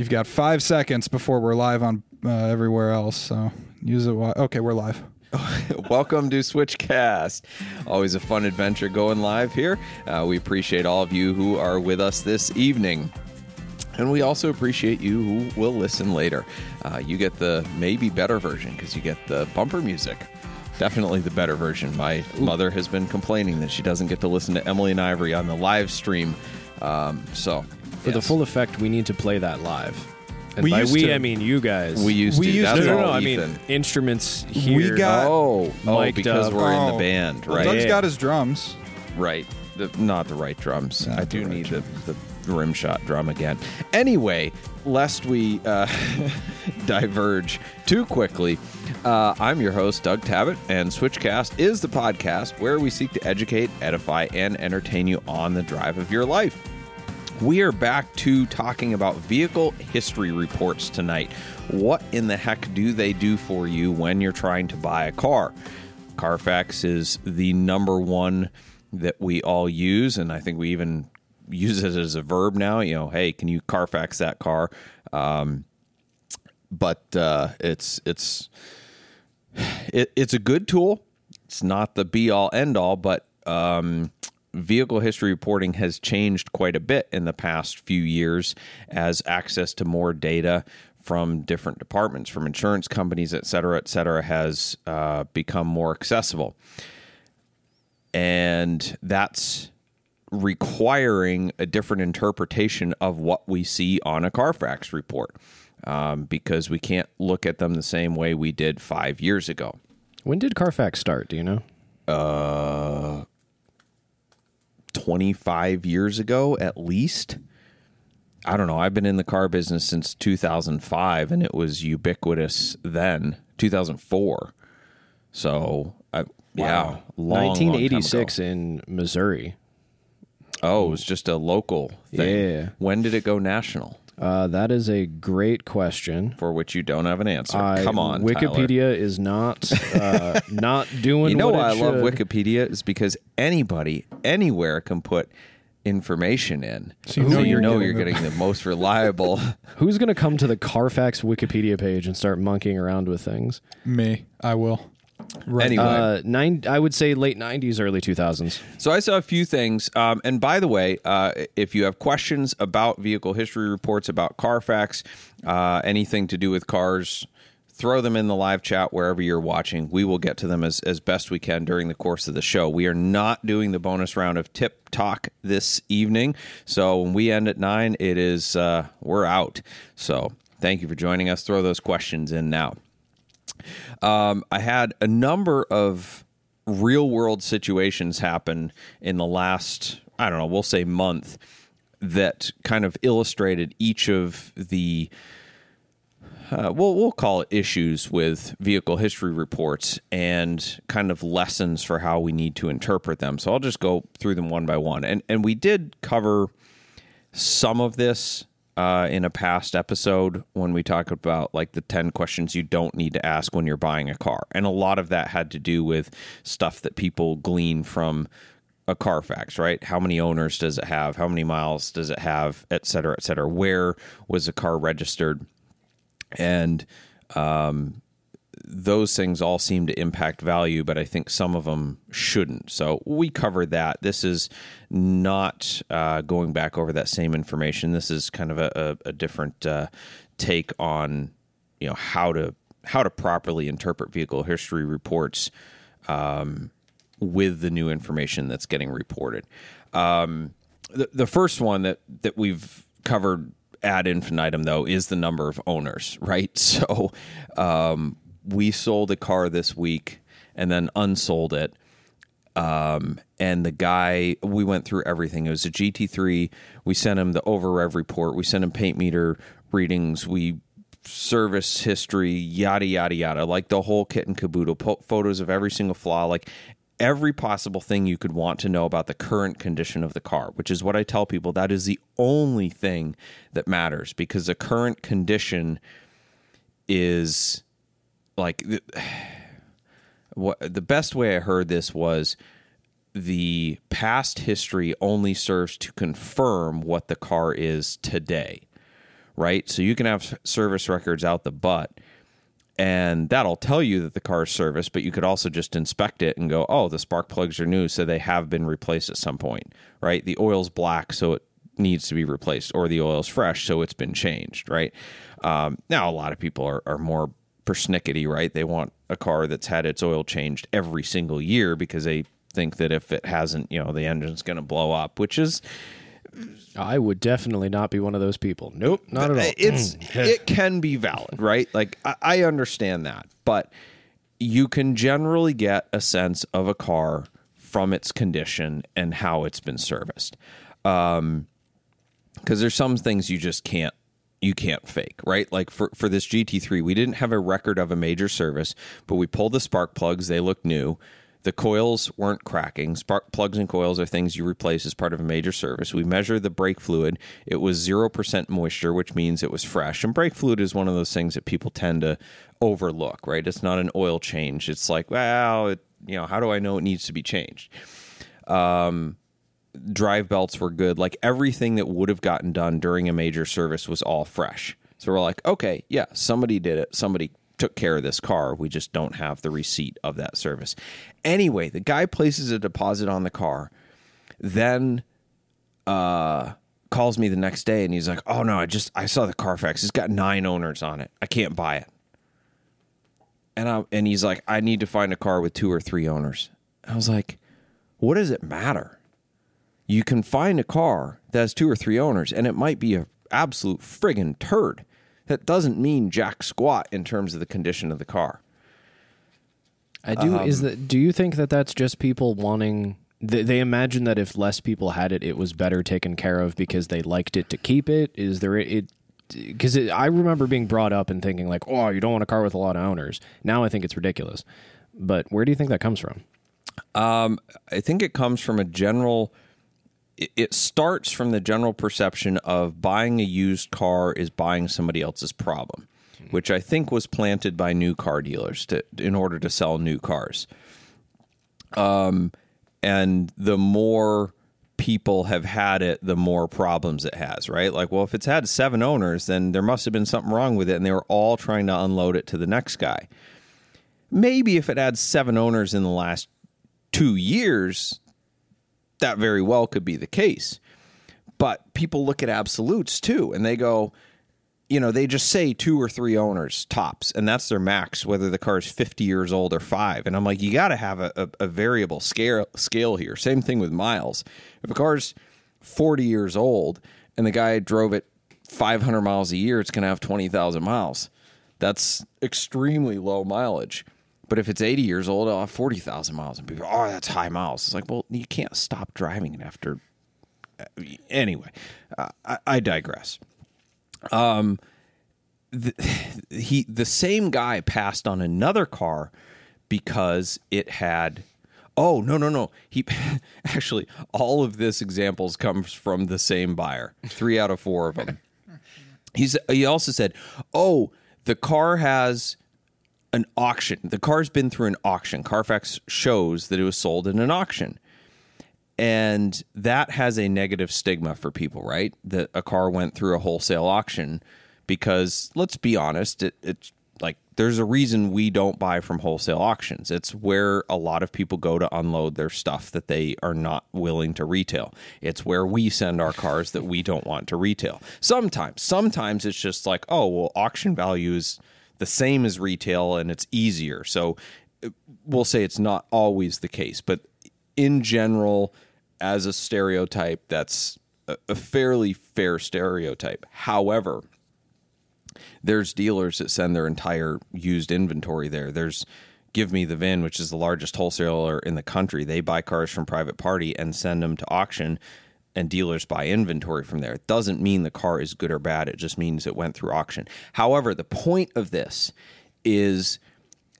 You've got five seconds before we're live on uh, everywhere else. So use it. While, okay, we're live. Welcome to Switchcast. Always a fun adventure going live here. Uh, we appreciate all of you who are with us this evening. And we also appreciate you who will listen later. Uh, you get the maybe better version because you get the bumper music. Definitely the better version. My mother has been complaining that she doesn't get to listen to Emily and Ivory on the live stream. Um, so, For the full effect, we need to play that live. And We by used we, to. I mean you guys. we used We to. used That's to. no, no, all no. I mean instruments here. We got- oh, oh, mic'd because up. we're in Oh. the band, Well, right? Doug's Yeah. got his drums. Right. The, not the right drums. Not I the do right need the, the rim shot drum again. Anyway, lest we uh, diverge too quickly, uh, I'm your host, Doug Tabbitt, and Switchcast is the podcast where we seek to educate, edify, and entertain you on the drive of your life. We are back to talking about vehicle history reports tonight. What in the heck do they do for you when you're trying to buy a car? Carfax is the number one that we all use, and I think we even use it as a verb now. You know, hey, can you Carfax that car? Um, but uh, it's it's it, it's a good tool. It's not the be all end all, but um, vehicle history reporting has changed quite a bit in the past few years as access to more data from different departments, from insurance companies, et cetera, et cetera, has uh, become more accessible. And that's requiring a different interpretation of what we see on a Carfax report um, because we can't look at them the same way we did five years ago. When did Carfax start? Do you know? 25 years ago at least. I don't know. I've been in the car business since 2005 and it was ubiquitous then, 2004. So, I, yeah, long, long 1986 ago. in Missouri. Oh, it was just a local thing. Yeah. When did it go national? Uh, that is a great question. For which you don't have an answer. I- Come on, Tyler. Wikipedia is not uh, not doing. You know what why I it love. Wikipedia is because anybody anywhere can put information in. So you know you're know getting you're getting the most reliable. Who's going to come to the Carfax Wikipedia page and start monkeying around with things? Me, I will. Right. Anyway. Uh, nine, I would say late 90s, early 2000s. So I saw a few things. Um, and by the way, uh, if you have questions about vehicle history reports, about Carfax, uh, anything to do with cars, throw them in the live chat wherever you're watching. We will get to them as, as best we can during the course of the show. We are not doing the bonus round of tip talk this evening. So when we end at nine, it is uh, we're out. So thank you for joining us. Throw those questions in now. Um, I had a number of real world situations happen in the last, I don't know, we'll say month that kind of illustrated each of the uh, we'll we'll call it issues with vehicle history reports and kind of lessons for how we need to interpret them. So I'll just go through them one by one. And and we did cover some of this uh, in a past episode when we talked about like the 10 questions you don't need to ask when you're buying a car. And a lot of that had to do with stuff that people glean from a Carfax, right? How many owners does it have? How many miles does it have? Et cetera, et cetera. Where was the car registered? And um, those things all seem to impact value, but I think some of them shouldn't. So we covered that. This is not uh, going back over that same information. This is kind of a, a, a different uh, take on you know how to how to properly interpret vehicle history reports um, with the new information that's getting reported. Um, the, the first one that that we've covered ad infinitum though is the number of owners, right? So um, we sold a car this week and then unsold it. Um, and the guy, we went through everything. It was a GT3. We sent him the over rev report. We sent him paint meter readings. We service history, yada yada yada, like the whole kit and caboodle. Po- photos of every single flaw, like every possible thing you could want to know about the current condition of the car, which is what I tell people. That is the only thing that matters because the current condition is like the, what the best way I heard this was the past history only serves to confirm what the car is today right? So you can have service records out the butt and that'll tell you that the car is serviced, but you could also just inspect it and go, oh, the spark plugs are new, so they have been replaced at some point, right? The oil's black, so it needs to be replaced, or the oil's fresh, so it's been changed, right? Um, now, a lot of people are, are more persnickety, right? They want a car that's had its oil changed every single year because they think that if it hasn't, you know, the engine's going to blow up, which is I would definitely not be one of those people. Nope, not at all. it's it can be valid, right? Like I, I understand that, but you can generally get a sense of a car from its condition and how it's been serviced. Um, because there's some things you just can't you can't fake, right? Like for for this GT3, we didn't have a record of a major service, but we pulled the spark plugs; they look new. The coils weren't cracking. Spark plugs and coils are things you replace as part of a major service. We measured the brake fluid. It was 0% moisture, which means it was fresh. And brake fluid is one of those things that people tend to overlook, right? It's not an oil change. It's like, well, it, you know, how do I know it needs to be changed? Um, drive belts were good. Like everything that would have gotten done during a major service was all fresh. So we're like, okay, yeah, somebody did it. Somebody took care of this car. We just don't have the receipt of that service. Anyway, the guy places a deposit on the car, then uh calls me the next day and he's like, "Oh no, I just I saw the Carfax. It's got 9 owners on it. I can't buy it." And I and he's like, "I need to find a car with two or three owners." I was like, "What does it matter?" You can find a car that has two or three owners and it might be an absolute friggin' turd. That doesn't mean jack squat in terms of the condition of the car. I do. Um, is that? Do you think that that's just people wanting? They, they imagine that if less people had it, it was better taken care of because they liked it to keep it. Is there it? Because I remember being brought up and thinking like, "Oh, you don't want a car with a lot of owners." Now I think it's ridiculous. But where do you think that comes from? Um, I think it comes from a general it- starts from the general perception of buying a used car is buying somebody else's problem, which I think was planted by new car dealers to in order to sell new cars. Um, and the more people have had it, the more problems it has, right? Like, well, if it's had seven owners, then there must have been something wrong with it, and they were all trying to unload it to the next guy. Maybe if it had seven owners in the last two years, that very well could be the case. But people look at absolutes too, and they go, you know, they just say two or three owners tops, and that's their max, whether the car is 50 years old or five. And I'm like, you got to have a, a, a variable scale, scale here. Same thing with miles. If a car's 40 years old and the guy drove it 500 miles a year, it's going to have 20,000 miles. That's extremely low mileage. But if it's 80 years old, I'll have 40,000 miles. And people, oh, that's high miles. It's like, well, you can't stop driving it after. Anyway, uh, I, I digress he the same guy passed on another car because it had oh no no no he actually all of this examples comes from the same buyer three out of four of them he's he also said oh the car has an auction the car's been through an auction carfax shows that it was sold in an auction and that has a negative stigma for people, right? That a car went through a wholesale auction because let's be honest, it, it's like there's a reason we don't buy from wholesale auctions. It's where a lot of people go to unload their stuff that they are not willing to retail. It's where we send our cars that we don't want to retail. Sometimes, sometimes it's just like, oh, well, auction value is the same as retail and it's easier. So we'll say it's not always the case, but in general, as a stereotype, that's a, a fairly fair stereotype. However, there's dealers that send their entire used inventory there. There's Give Me the VIN, which is the largest wholesaler in the country. They buy cars from private party and send them to auction, and dealers buy inventory from there. It doesn't mean the car is good or bad. It just means it went through auction. However, the point of this is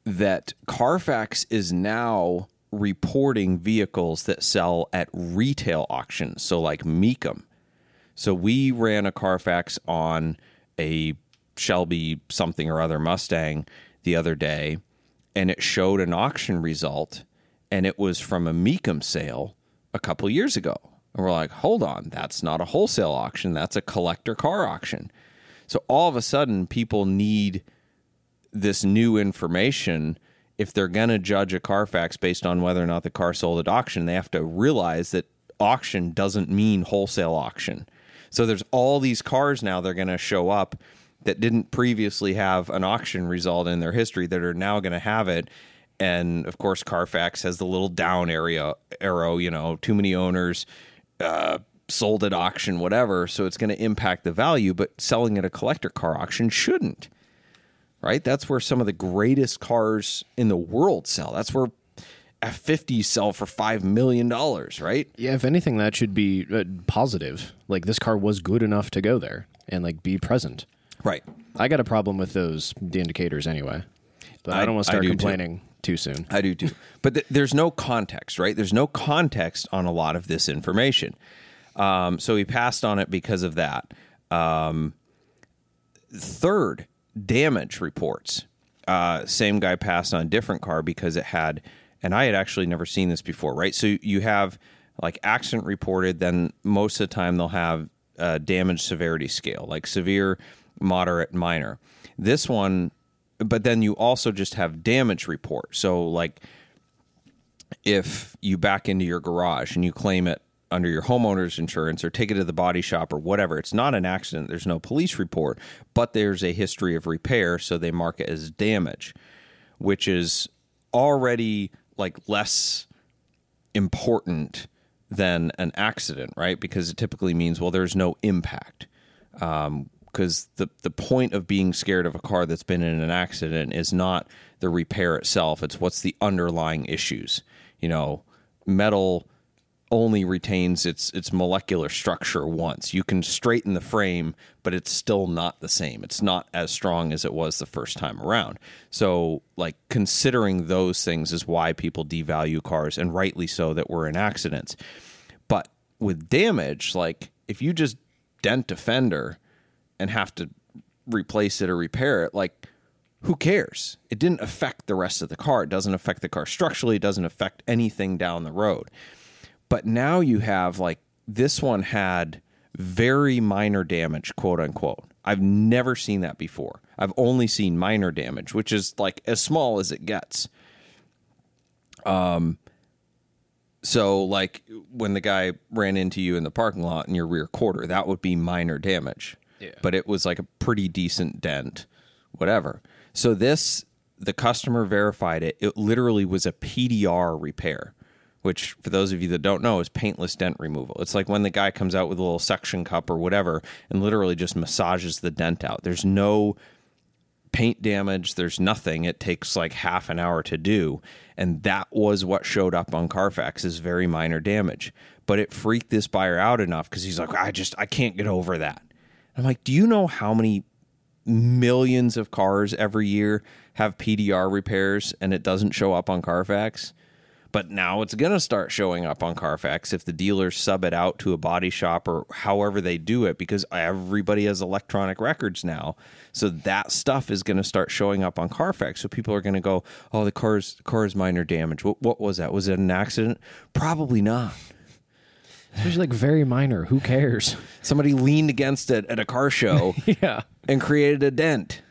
that Carfax is now reporting vehicles that sell at retail auctions. So, like Mecum. So, we ran a Carfax on a Shelby something or other Mustang the other day, and it showed an auction result, and it was from a Mecum sale a couple years ago. And we're like, hold on, that's not a wholesale auction, that's a collector car auction. So all of a sudden, people need this new information if they're going to judge a Carfax based on whether or not the car sold at auction. They have to realize that auction doesn't mean wholesale auction. So there's all these cars now they're going to show up that didn't previously have an auction result in their history that are now going to have it. And of course, Carfax has the little down area arrow. You know, too many owners. Uh, sold at auction, whatever. So it's going to impact the value, but selling at a collector car auction shouldn't. Right? That's where some of the greatest cars in the world sell. That's where F 50s sell for $5 million, right? Yeah, if anything, that should be uh, positive. Like this car was good enough to go there and like be present. Right. I got a problem with those the indicators anyway, but I, I- don't want to start do too. Too soon. I do too. But th- there's no context, right? There's no context on a lot of this information. Um, so he passed on it because of that. Um, third, damage reports. Uh, same guy passed on different car because it had, and I had actually never seen this before, right? So you have like accident reported, then most of the time they'll have a damage severity scale, like severe, moderate, minor. This one, but then you also just have damage report. So like if you back into your garage and you claim it under your homeowner's insurance or take it to the body shop or whatever, it's not an accident. There's no police report, but there's a history of repair, so they mark it as damage, which is already like less important than an accident, right? Because it typically means well, there's no impact. Um, Because the the point of being scared of a car that's been in an accident is not the repair itself; it's what's the underlying issues. You know, metal only retains its its molecular structure once. You can straighten the frame, but it's still not the same. It's not as strong as it was the first time around. So, like considering those things is why people devalue cars and rightly so that were in accidents. But with damage, like if you just dent a fender and have to replace it or repair it, like who cares? It didn't affect the rest of the car. It doesn't affect the car structurally. It doesn't affect anything down the road. But now you have like this one had very minor damage, quote unquote. I've never seen that before. I've only seen minor damage, which is like as small as it gets. Um so like when the guy ran into you in the parking lot in your rear quarter, that would be minor damage. But it was like a pretty decent dent, whatever. So this the customer verified it. It literally was a PDR repair, which for those of you that don't know is paintless dent removal. It's like when the guy comes out with a little suction cup or whatever and literally just massages the dent out. There's no paint damage. There's nothing. It takes like half an hour to do. And that was what showed up on Carfax is very minor damage. But it freaked this buyer out enough because he's like, I just, I can't get over that. I'm like, do you know how many millions of cars every year have PDR repairs and it doesn't show up on Carfax? But now it's going to start showing up on Carfax if the dealers sub it out to a body shop or however they do it because everybody has electronic records now. So that stuff is going to start showing up on Carfax. So people are going to go, "Oh, the car's car is minor damage. What, what was that? Was it an accident? Probably not. It was like very minor. Who cares? Somebody leaned against it at a car show yeah. and created a dent."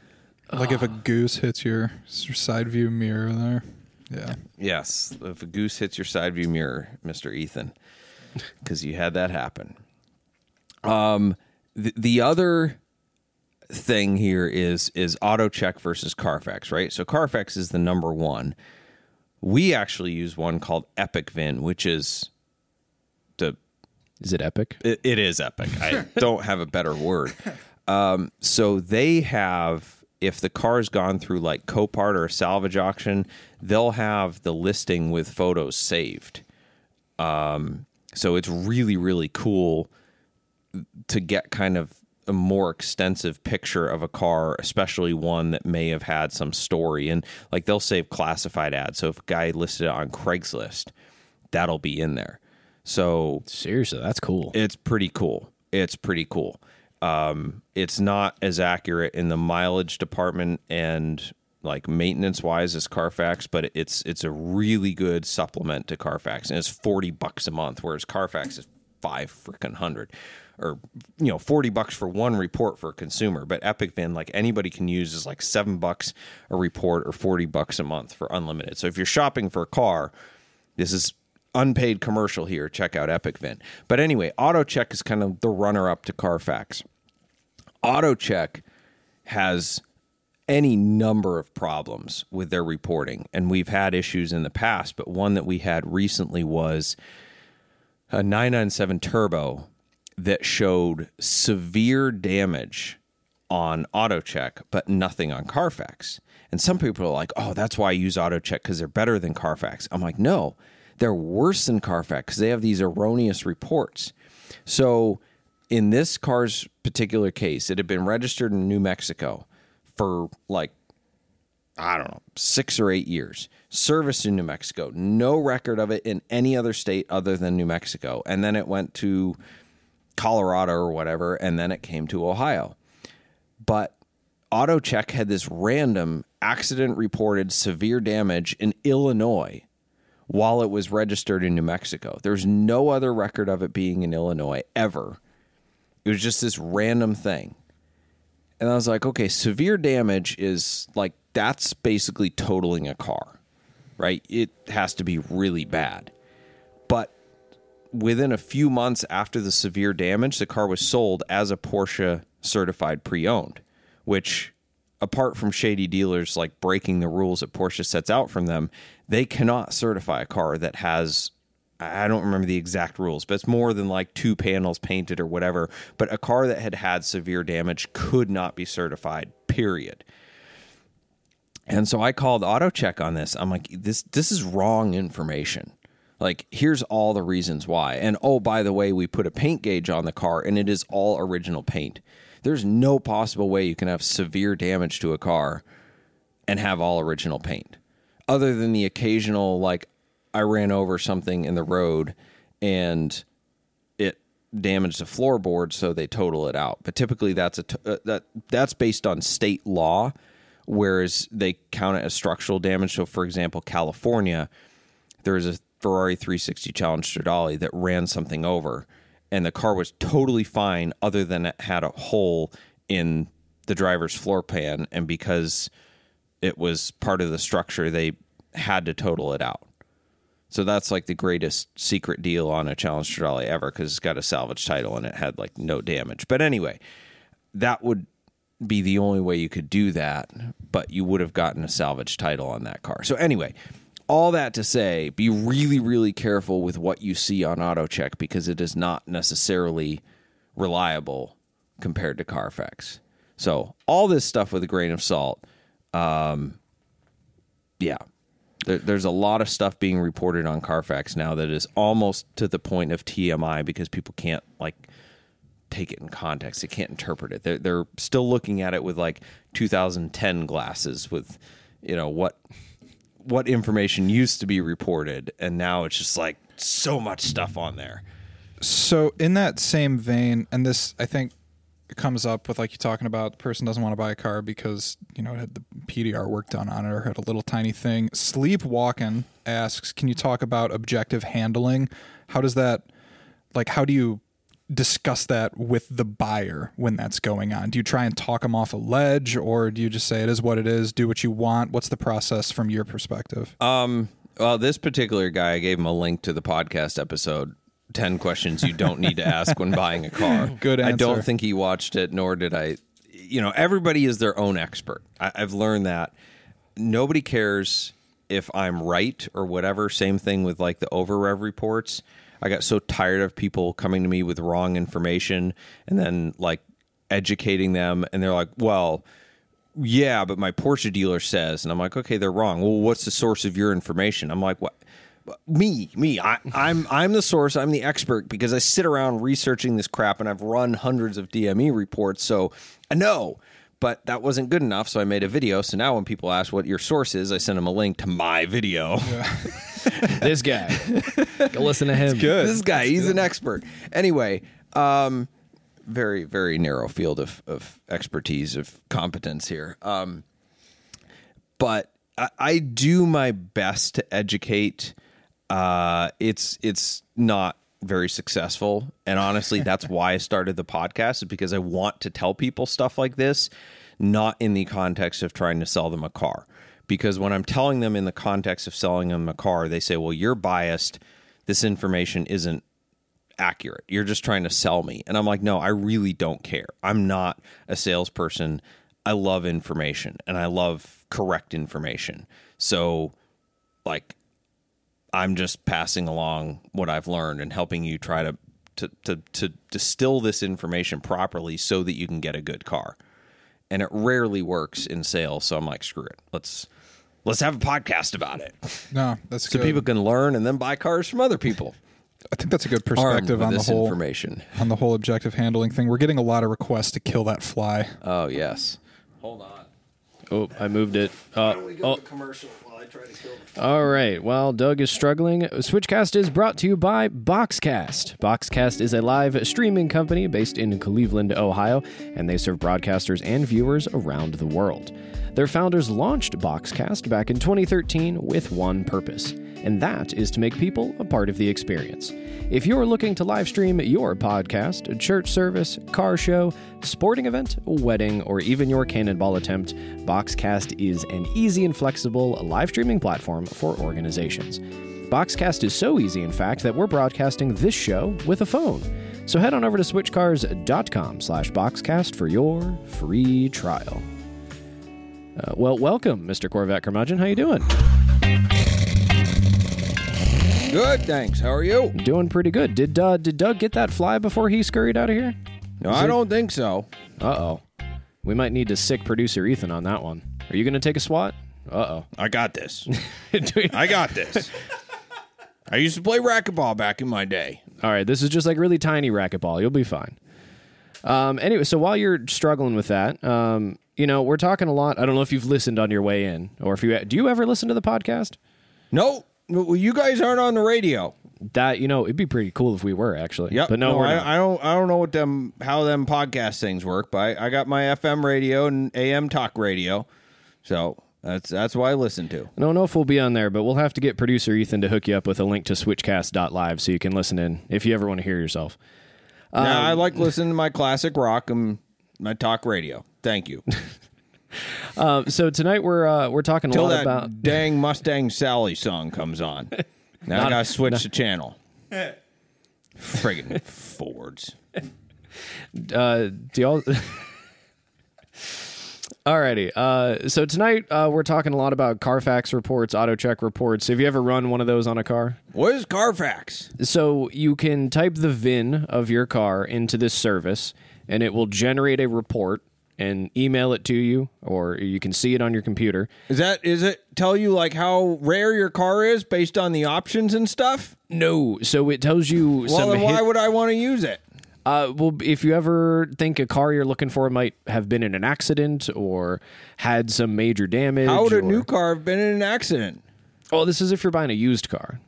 Like if a goose hits your side view mirror there. Yeah. Yes, if a goose hits your side view mirror, Mister Ethan, because you had that happen. Um, the, the other thing here is is AutoCheck versus Carfax, right? So Carfax is the number one. We actually use one called Epic Vin, which is the Is it epic? it, it is epic. I don't have a better word. Um, so they have, if the car's gone through like Copart or a salvage auction, they'll have the listing with photos saved. Um, so it's really, really cool to get kind of a more extensive picture of a car, especially one that may have had some story. And like they'll save classified ads. So if a guy listed it on Craigslist, that'll be in there. So Seriously, that's cool. it's pretty cool. It's pretty cool. Um, it's not as accurate in the mileage department and like maintenance wise as Carfax, but it's it's a really good supplement to Carfax, and it's forty bucks a month, whereas Carfax is five freaking hundred or you know 40 bucks for one report for a consumer but epic vin like anybody can use is like 7 bucks a report or 40 bucks a month for unlimited so if you're shopping for a car this is unpaid commercial here check out epic vin but anyway autocheck is kind of the runner up to carfax autocheck has any number of problems with their reporting and we've had issues in the past but one that we had recently was a 997 turbo that showed severe damage on AutoCheck, but nothing on Carfax. And some people are like, oh, that's why I use AutoCheck because they're better than Carfax. I'm like, no, they're worse than Carfax because they have these erroneous reports. So in this car's particular case, it had been registered in New Mexico for like I don't know, six or eight years. Serviced in New Mexico. No record of it in any other state other than New Mexico. And then it went to Colorado or whatever, and then it came to Ohio. But AutoCheck had this random accident reported severe damage in Illinois while it was registered in New Mexico. There's no other record of it being in Illinois ever. It was just this random thing. And I was like, okay, severe damage is like that's basically totaling a car, right? It has to be really bad. But within a few months after the severe damage, the car was sold as a Porsche certified pre owned, which, apart from shady dealers like breaking the rules that Porsche sets out from them, they cannot certify a car that has. I don't remember the exact rules, but it's more than like two panels painted or whatever. But a car that had had severe damage could not be certified, period. And so I called AutoCheck on this. I'm like, this this is wrong information. Like, here's all the reasons why. And oh, by the way, we put a paint gauge on the car and it is all original paint. There's no possible way you can have severe damage to a car and have all original paint. Other than the occasional like I ran over something in the road and it damaged the floorboard so they total it out. But typically that's a t- uh, that that's based on state law whereas they count it as structural damage. So, for example, California, there was a Ferrari 360 Challenge Stradale that ran something over, and the car was totally fine, other than it had a hole in the driver's floor pan, and because it was part of the structure, they had to total it out. So that's like the greatest secret deal on a Challenge Stradale ever because it's got a salvage title and it had like no damage. But anyway, that would be the only way you could do that, but you would have gotten a salvage title on that car. So anyway, all that to say, be really, really careful with what you see on AutoCheck because it is not necessarily reliable compared to Carfax. So all this stuff with a grain of salt. Um, yeah, there, there's a lot of stuff being reported on Carfax now that is almost to the point of TMI because people can't like take it in context. They can't interpret it. They're, they're still looking at it with like 2010 glasses with, you know, what what information used to be reported, and now it's just like so much stuff on there. So in that same vein, and this I think comes up with like you talking about the person doesn't want to buy a car because you know it had the PDR work done on it or had a little tiny thing. Sleepwalking asks, can you talk about objective handling? How does that like how do you discuss that with the buyer when that's going on? Do you try and talk them off a ledge or do you just say it is what it is, do what you want? What's the process from your perspective? Um, well, this particular guy, I gave him a link to the podcast episode 10 questions you don't need to ask when buying a car. Good I don't think he watched it, nor did I. You know, everybody is their own expert. I, I've learned that. Nobody cares if I'm right or whatever. Same thing with like the over rev reports. I got so tired of people coming to me with wrong information and then like educating them. And they're like, well, yeah, but my Porsche dealer says, and I'm like, okay, they're wrong. Well, what's the source of your information? I'm like, what? Me, me. I, I'm I'm the source. I'm the expert because I sit around researching this crap, and I've run hundreds of DME reports, so I know. But that wasn't good enough, so I made a video. So now when people ask what your source is, I send them a link to my video. this guy. Go listen to him. good. this guy, he's an expert. Anyway, um, very very narrow field of of expertise of competence here. Um, but I, I do my best to educate. Uh, it's it's not very successful. And honestly, that's why I started the podcast is because I want to tell people stuff like this, not in the context of trying to sell them a car. Because when I'm telling them in the context of selling them a car, they say, "Well, you're biased. This information isn't accurate. You're just trying to sell me." And I'm like, "No, I really don't care. I'm not a salesperson. I love information and I love correct information." So like I'm just passing along what I've learned and helping you try to to to, to distill this information properly so that you can get a good car. And it rarely works in sales, so I'm like, screw it. Let's let's have a podcast about it. No, that's good. So good. people can learn and then buy cars from other people. I think that's a good perspective on the whole information. on the whole objective handling thing. We're getting a lot of requests to kill that fly. Oh yes. Hold on. Oh, I moved it. Uh, We oh, to commercial while I All right. While Doug is struggling, Switchcast is brought to you by Boxcast. Boxcast is a live streaming company based in Cleveland, Ohio, and they serve broadcasters and viewers around the world. Their founders launched Boxcast back in 2013 with one purpose, and that is to make people a part of the experience. If you're looking to live stream your podcast, church service, car show, sporting event, wedding, or even your cannonball attempt, Boxcast is an easy and flexible live streaming platform for organizations. Boxcast is so easy, in fact, that we're broadcasting this show with a phone. So head on over to switchcars.com slash boxcast for your free trial. Uh, well, welcome, Mr. Corvette Curmudgeon. How you doing? Good, thanks. How are you? Doing pretty good. Did uh, did Doug get that fly before he scurried out of here? No, I don't think so. Uh oh. We might need to sic producer Ethan on that one. Are you going to take a swat? Uh oh. I got this. I got this. I used to play racquetball back in my day. All right, this is just like really tiny racquetball. You'll be fine. Um, anyway, so while you're struggling with that, um, you know, we're talking a lot. I don't know if you've listened on your way in, or if you do. You ever listen to the podcast? No, well, you guys aren't on the radio. That you know, it'd be pretty cool if we were actually. Yep. but no, we're not. I, I don't. I don't know what them how them podcast things work, but I, I got my FM radio and AM talk radio, so that's that's why I listen to. I don't know if we'll be on there, but we'll have to get producer Ethan to hook you up with a link to switchcast.live so you can listen in if you ever want to hear yourself. now um, I like listening to my classic rock and my talk radio. Thank you. Um, so tonight we're uh, we're talking a lot that about dang Mustang Sally song comes on. Now I gotta switch the channel. Friggin' Fords. uh, do y'all. Alrighty. Uh, so tonight uh, we're talking a lot about Carfax reports, AutoCheck reports. Have you ever run one of those on a car? What is Carfax? So you can type the VIN of your car into this service, and it will generate a report and email it to you, or you can see it on your computer. Is that is it tell you like how rare your car is based on the options and stuff? No, so it tells you Well, some then why hit- would I want to use it? Uh, well, if you ever think a car you're looking for might have been in an accident or had some major damage, How would a or- new car have been in an accident? Oh, this is if you're buying a used car.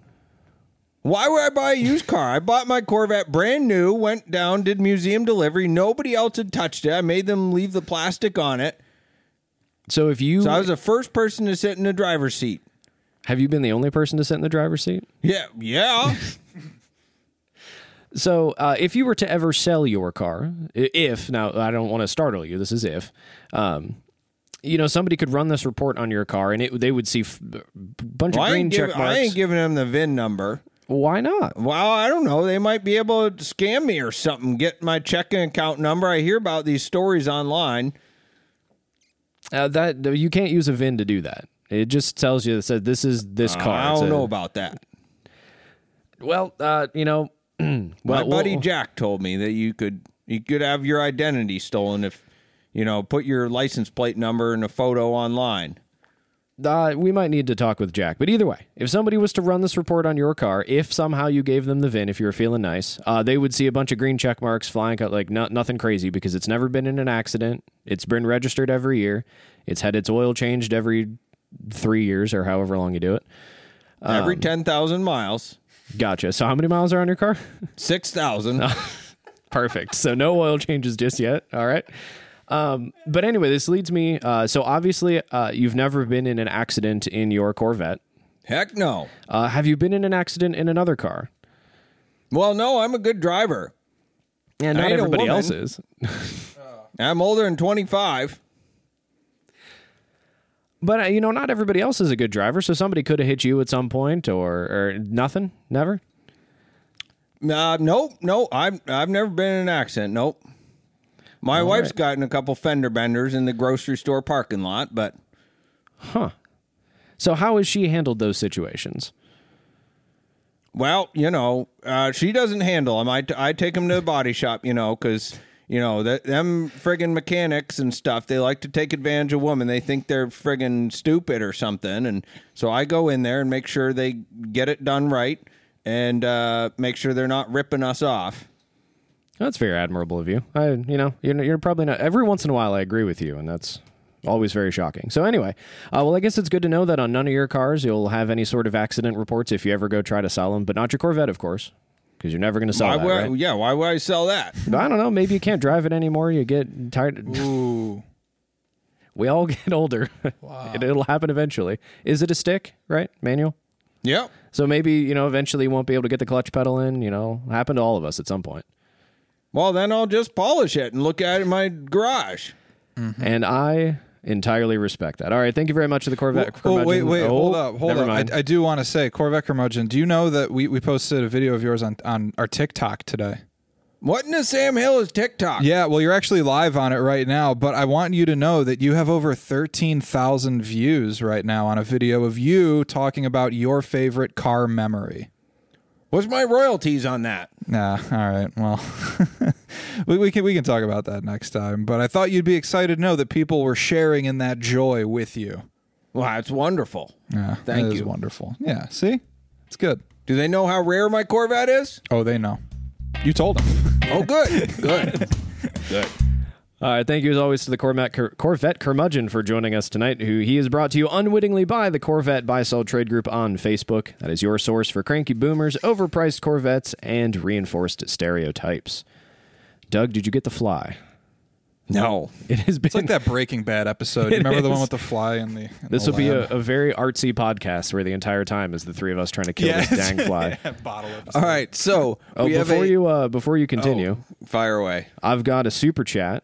Why would I buy a used car? I bought my Corvette brand new, went down, did museum delivery. Nobody else had touched it. I made them leave the plastic on it. So if you So I was the first person to sit in the driver's seat. have you been the only person to sit in the driver's seat? Yeah, yeah. So uh, if you were to ever sell your car, i- if now I don't want to startle you, this is if. Um, you know, somebody could run this report on your car, and it they would see f- b- bunch Well, of I, green ain't check give- marks. I ain't giving them the VIN number. Why not? Well, I don't know. They might be able to scam me or something. Get my checking account number. I hear about these stories online. Uh, that you can't use a VIN to do that. It just tells you that said this is this car. I don't a- know about that. Well, uh, you know, well, My buddy well- Jack told me that you could you could have your identity stolen if you know put your license plate number and a photo online. Uh, we might need to talk with Jack. But either way, if somebody was to run this report on your car, if somehow you gave them the VIN, if you were feeling nice, uh, they would see a bunch of green check marks flying like no, nothing crazy because it's never been in an accident. It's been registered every year. It's had its oil changed every three years or however long you do it. Every Um, ten thousand miles, Gotcha. So how many miles are on your car? six thousand. Perfect. So no oil changes just yet. All right. Um, but anyway, this leads me. Uh, so obviously, uh, you've never been in an accident in your Corvette. Heck no. Uh, have you been in an accident in another car? Well, no, I'm a good driver. Yeah, not everybody else is. I'm older than 25. But uh, you know, not everybody else is a good driver. So somebody could have hit you at some point, or or nothing, never. Uh, nope, nope. I've I've never been in an accident. Nope. My wife's right. gotten a couple fender benders in the grocery store parking lot, but huh. So how has she handled those situations? well, you know, uh, she doesn't handle them. I, I take them to the body shop, you know, because you know that them friggin' mechanics and stuff. They like to take advantage of women. They think they're friggin' stupid or something, and so I go in there and make sure they get it done right and uh, make sure they're not ripping us off. That's very admirable of you. I, you know, you're, you're probably not. Every once in a while, I agree with you, and that's always very shocking. So anyway, uh, well, I guess it's good to know that on none of your cars you'll have any sort of accident reports if you ever go try to sell them, but not your Corvette, of course, because you're never going to sell Why that. would right? yeah, why would I sell that? I don't know. Maybe you can't drive it anymore. You get tired. Ooh. We all get older. it, it'll happen eventually. Is it a stick? Right, manual. Yep. So maybe you know eventually you won't be able to get the clutch pedal in. You know, happen to all of us at some point. Well, then I'll just polish it and look at it in my garage. Mm-hmm. And I entirely respect that. All right, thank you very much to the Corvette. Oh, wait, wait, Oh, hold up, hold up. I, I do want to say, Corvette Curmudgeon, do you know that we, we posted a video of yours on, on our TikTok today? What in the Sam Hill is TikTok? Yeah, well, you're actually live on it right now, but I want you to know that you have over 13,000 views right now on a video of you talking about your favorite car memory. What's my royalties on that? Nah, all right. Well, we, we can we can talk about that next time. But I thought you'd be excited to know that people were sharing in that joy with you. Well, that's wonderful. Yeah, Thank you. wonderful. Yeah, see, it's good. Do they know how rare my Corvette is? Oh, they know. You told them. Oh, good. good. Good. All right, thank you as always to the Corvette, Cur- Corvette Curmudgeon for joining us tonight. Who he is brought to you unwittingly by the Corvette Buy Sell Trade Group on Facebook. That is your source for cranky boomers, overpriced Corvettes, and reinforced stereotypes. Doug, did you get the fly? No. It has been It's like that Breaking Bad episode. You It remember the one with the fly and the. and This the will be a, a very artsy podcast where the entire time is the three of us trying to kill this dang fly. bottle episode. All right. So, Oh, we have before a- you uh, before you continue, Oh, fire away. I've got a super chat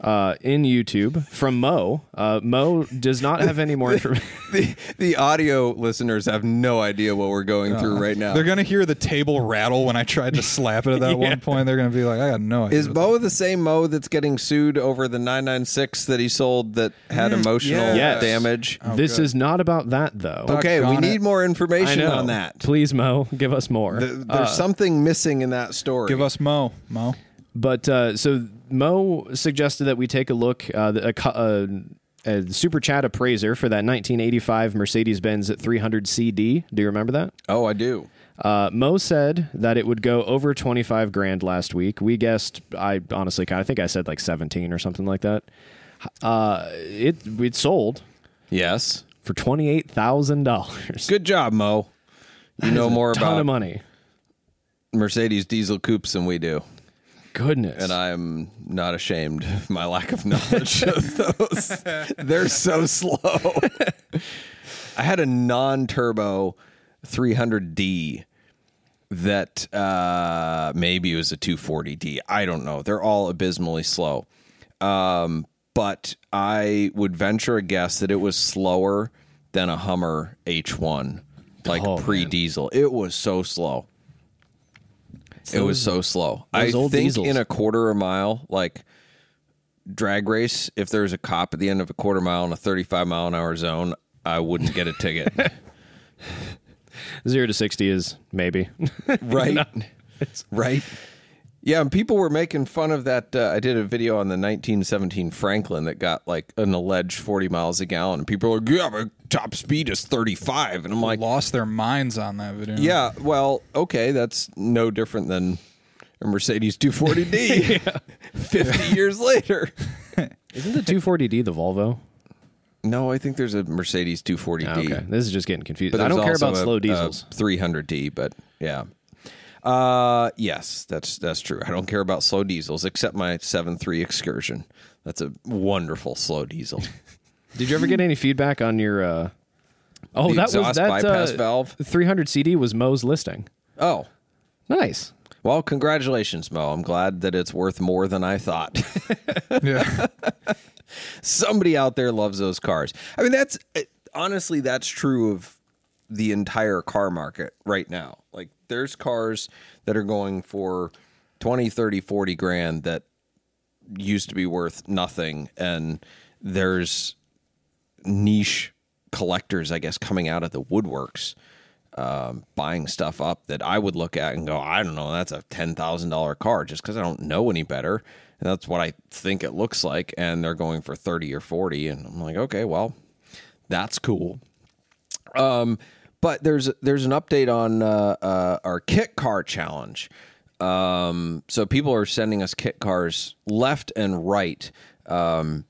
uh, in YouTube from Mo. Uh, Mo does not have any more information. The, the audio listeners have no idea what we're going through right now. They're gonna hear the table rattle when I tried to slap it at that Yeah. one point. They're gonna be like, "I got no idea." Is Mo the same Mo that's getting sued over the 996 that he sold that had emotional yes. Yes. damage? this good. is not about that though. Okay, we need it. more information on that. Please, Mo, give us more. Th- There's something missing in that story. Give us Mo. Mo. But uh, so Mo suggested that we take a look uh, a, co- uh, a super chat appraiser for that 1985 Mercedes Benz 300 CD. Do you remember that? Oh, I do. Uh, Mo said that it would go over 25 grand last week. We guessed, I honestly kind of think I said like 17 or something like that. Uh, it it sold Yes. for $28,000. Good job, Mo. You know more Ton about of money. Mercedes diesel coupes than we do. Goodness. And I'm not ashamed of my lack of knowledge of those. They're so slow. I had a non turbo 300D that uh, maybe it was a 240D. I don't know. They're all abysmally slow. Um, but I would venture a guess that it was slower than a Hummer H1, like Oh, pre diesel. It was so slow. It was so slow. I think diesels. in a quarter of a mile, like drag race, if there's a cop at the end of a quarter mile in a 35 mile an hour zone, I wouldn't get a ticket. Zero to 60 is maybe. right? right? Yeah, and people were making fun of that. Uh, I did a video on the 1917 Franklin that got like an alleged 40 miles a gallon, and people were like, "Yeah, but top speed is 35," and I'm like, lost their minds on that video. "Yeah, well, okay, that's no different than a Mercedes 240D 50 years later." Isn't the 240D the Volvo? No, I think there's a Mercedes 240D. Okay. This is just getting confused. But I don't care about a- slow a diesels. 300D, but yeah. Uh, yes, that's that's true. I don't care about slow diesels except my 7.3 Excursion. That's a wonderful slow diesel. Did you ever get any feedback on your? Uh... Oh, The that was exhaust that bypass uh, valve? 300 CD was Mo's listing. Oh, Nice. Well, congratulations, Mo. I'm glad that it's worth more than I thought. Yeah. Somebody out there loves those cars. I mean, that's honestly that's true of the entire car market right now. Like there's cars that are going for 20, 30, 40 grand that used to be worth nothing and there's niche collectors, I guess, coming out of the woodworks, um, buying stuff up that I would look at and go, I don't know, that's a ten thousand dollar car just because I don't know any better. And that's what I think it looks like, and they're going for thirty or forty, and I'm like, okay, well, that's cool. Um, but there's there's an update on uh, uh, our kit car challenge. Um, so people are sending us kit cars left and right. Um,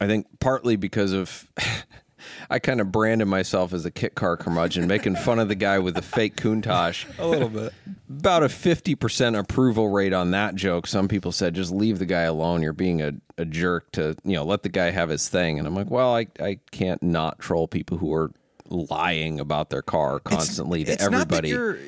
I think partly because of I kind of branded myself as a kit car curmudgeon, making fun of the guy with the fake Countach. A little bit. About a 50% approval rate on that joke. Some people said, just leave the guy alone. You're being a, a jerk to, you know, let the guy have his thing. And I'm like, well, I, I can't not troll people who are lying about their car constantly to It's not that everybody. you're,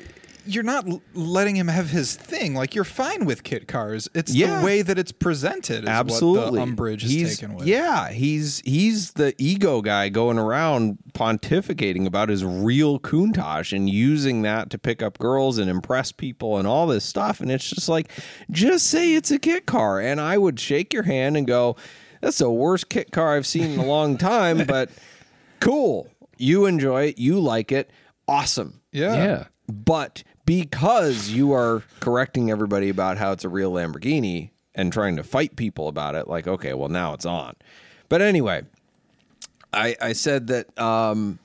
you're not letting him have his thing. Like you're fine with kit cars. It's Yeah. the way that it's presented. Is Absolutely, What the umbrage is he's, taken with. Yeah, he's he's the ego guy going around pontificating about his real Countach and using that to pick up girls and impress people and all this stuff. And it's just like, just say it's a kit car, and I would shake your hand and go, "That's the worst kit car I've seen in a long time," but cool. You enjoy it. You like it. Awesome. Yeah. Yeah. But because you are correcting everybody about how it's a real Lamborghini and trying to fight people about it, like, okay, well, now it's on. But anyway, I, I said that um,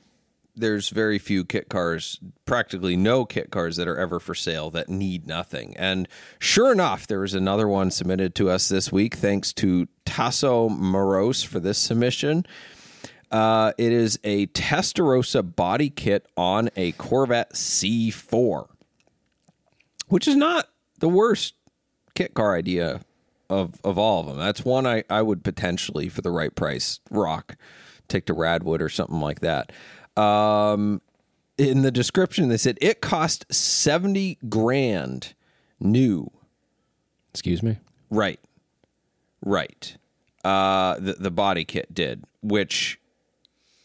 there's very few kit cars, practically no kit cars that are ever for sale that need nothing. And sure enough, there was another one submitted to us this week. Thanks to Tasso Moros for this submission. Uh, it is a Testarossa body kit on a Corvette C4, which is not the worst kit car idea of, of all of them. That's one I, I would potentially, for the right price, rock, take to Radwood or something like that. Um, in the description, they said it cost 70 grand new. Excuse me. Right. Right. Uh, the, the body kit did, which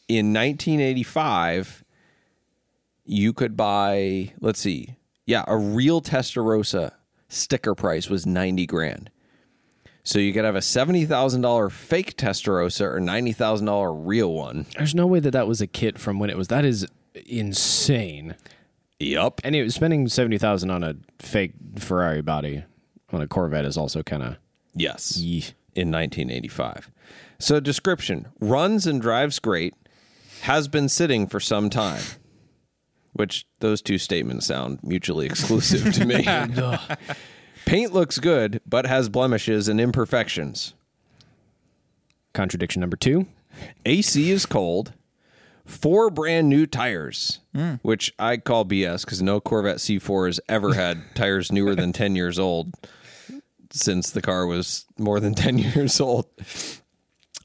in 1985, you could buy, let's see, yeah, a real Testarossa sticker price was 90 grand. So you could have a $70,000 fake Testarossa or $90,000 real one. There's no way that that was a kit from when it was. That is insane. Yup. And it was spending seventy thousand on a fake Ferrari body on a Corvette is also kind of Yes. In 1985. So, description runs and drives great, has been sitting for some time, which those two statements sound mutually exclusive to me. Paint looks good, but has blemishes and imperfections. contradiction number two. AC is cold. Four brand new tires, hmm. which I call BS because no Corvette C4 has ever had tires newer than 10 years old since the car was more than 10 years old.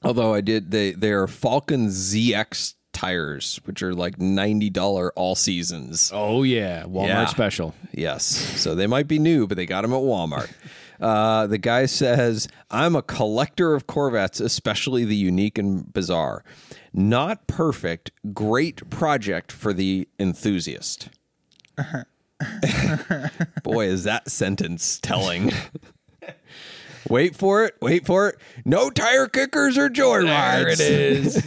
Although I did, they, they are Falken Ziex tires, which are like $90 all seasons. Oh yeah, Walmart Yeah. special. Yes. So they might be new, but they got them at Walmart. Uh, the guy says, I'm a collector of Corvettes, especially the unique and bizarre. Not perfect, great project for the enthusiast. Boy, is that sentence telling. wait for it. Wait for it. No tire kickers or joyrides. There it is.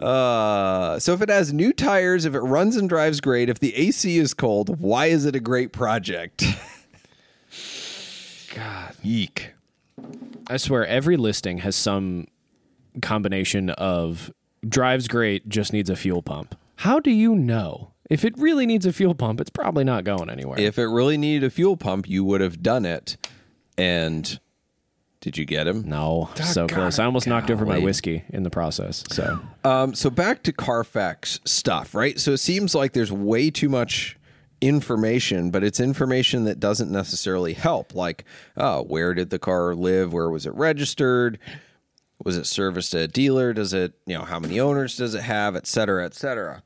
Uh, so if it has new tires, if it runs and drives great, if the AC is cold, why is it a great project? God, eek. I swear every listing has some combination of drives great, just needs a fuel pump. How do you know? If it really needs a fuel pump, it's probably not going anywhere. If it really needed a fuel pump, you would have done it. And did you get him? no, so close. I almost knocked over my whiskey in the process. So Um, so back to Carfax stuff, right? So it seems like there's way too much information, but it's information that doesn't necessarily help. Like, oh, where did the car live? Where was it registered? Was it serviced at a dealer? Does it, you know, how many owners does it have, et cetera, et cetera.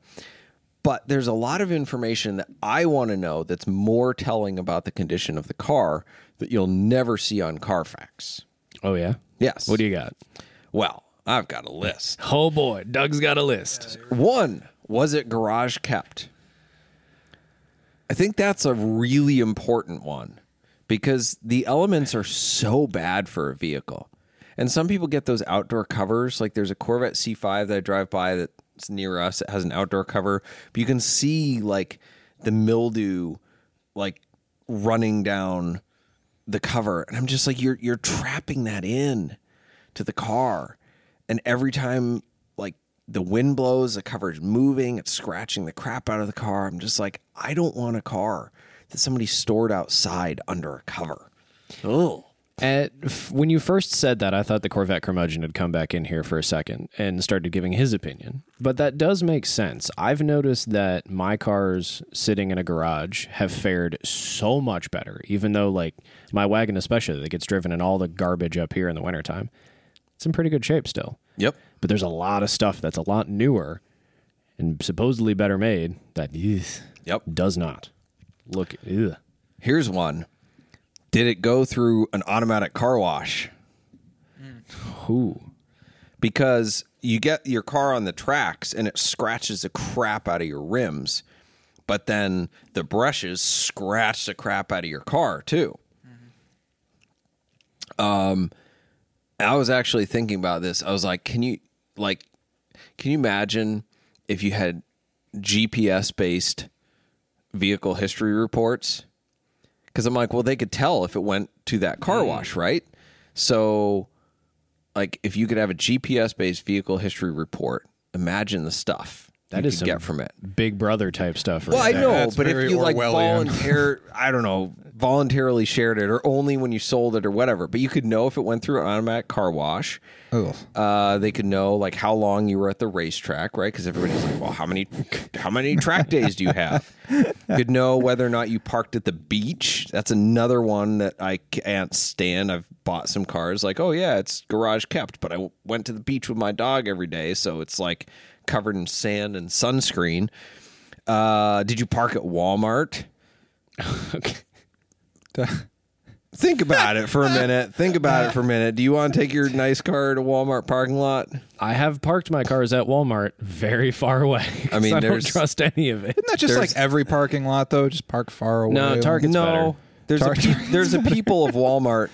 But there's a lot of information that I want to know that's more telling about the condition of the car that you'll never see on Carfax. Oh yeah. Yes. What do you got? Well, I've got a list. Oh boy, Doug's got a list. One, was it garage kept? I think that's a really important one because the elements are so bad for a vehicle. And some people get those outdoor covers. Like there's a Corvette C5 that I drive by that's near us. It has an outdoor cover, but you can see like the mildew like running down the cover. And I'm just like, you're you're trapping that in to the car. And every time like the wind blows, the cover's moving, it's scratching the crap out of the car. I'm just like, I don't want a car that somebody stored outside under a cover. Oh. At, when you first said that, I thought the Corvette curmudgeon had come back in here for a second and started giving his opinion. But that does make sense. I've noticed that my cars sitting in a garage have fared so much better, even though, like, my wagon, especially, that gets driven in all the garbage up here in the wintertime, it's in pretty good shape still. Yep. But there's a lot of stuff that's a lot newer and supposedly better made that ugh, Yep. does not look. Ugh. Here's one. Did it go through an automatic car wash? Ooh. Because you get your car on the tracks and it scratches the crap out of your rims, but then the brushes scratch the crap out of your car too. Um, I was actually thinking about this. I was like, can you like, can you imagine if you had GPS based vehicle history reports? Because I'm like, well, they could tell if it went to that car Mm. wash, right? So, like, if you could have a GPS based vehicle history report, imagine the stuff That you is could some get from it. Big brother type stuff. Right Well, I there. know, That's but if you like Orwellian. volunteer, I don't know, voluntarily shared it, or only when you sold it, or whatever. But you could know if it went through an automatic car wash. Uh, they could know like how long you were at the racetrack, right? Because everybody's like, "Well, how many, how many track days do you have?" could know whether or not you parked at the beach. That's another one that I can't stand. I've bought some cars like, "Oh yeah, it's garage kept," but I w- went to the beach with my dog every day, so it's like covered in sand and sunscreen. Uh, did you park at Walmart? Think about it for a minute. Think about it for a minute. Do you want to take your nice car to Walmart parking lot? I have parked my cars at Walmart very far away. 'cause I mean, I there's- don't trust any of it. Isn't that just There's- like every parking lot though? Just park far away. No, Target's no, better. there's a Tar- pe- there's a people of Walmart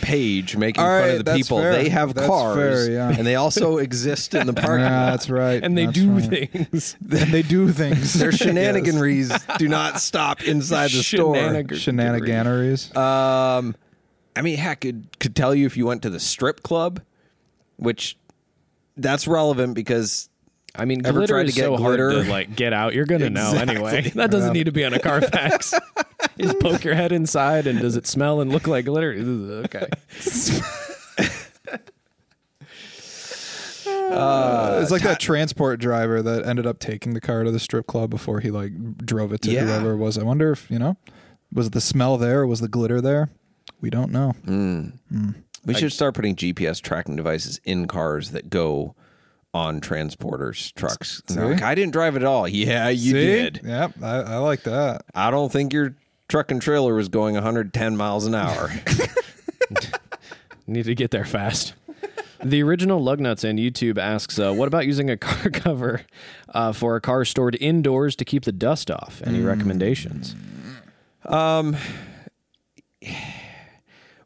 page making All fun of the people. fair. They have That's cars, fair, yeah. and they also exist in the parking Yeah, lot. that's right. And they That's do right. things. And they do things. Their Yes. shenaniganries do not stop inside the store. Shenanigan- Shenaniganeries. Um, I mean, heck, it could tell you if you went to the strip club, which that's relevant because I mean, Ever glitter tried to is get so glitter? hard to like get out. You're gonna know anyway. That doesn't need to be on a Carfax. Just poke your head inside, and does it smell and look like glitter? Ugh, Okay. Uh, it's like that transport driver that ended up taking the car to the strip club before he like drove it to Yeah. whoever it was. I wonder if you know, was the smell there? Was the glitter there? We don't know. Hmm. Hmm. we should start putting GPS tracking devices in cars that go on transporters trucks. And they're See? like, I didn't drive it at all. Yeah, you See? did. Yep, I, I like that. I don't think your truck and trailer was going 110 miles an hour. Need to get there fast. The original Lugnuts on YouTube asks, uh, "What about using a car cover uh, for a car stored indoors to keep the dust off? Any recommendations?" Um,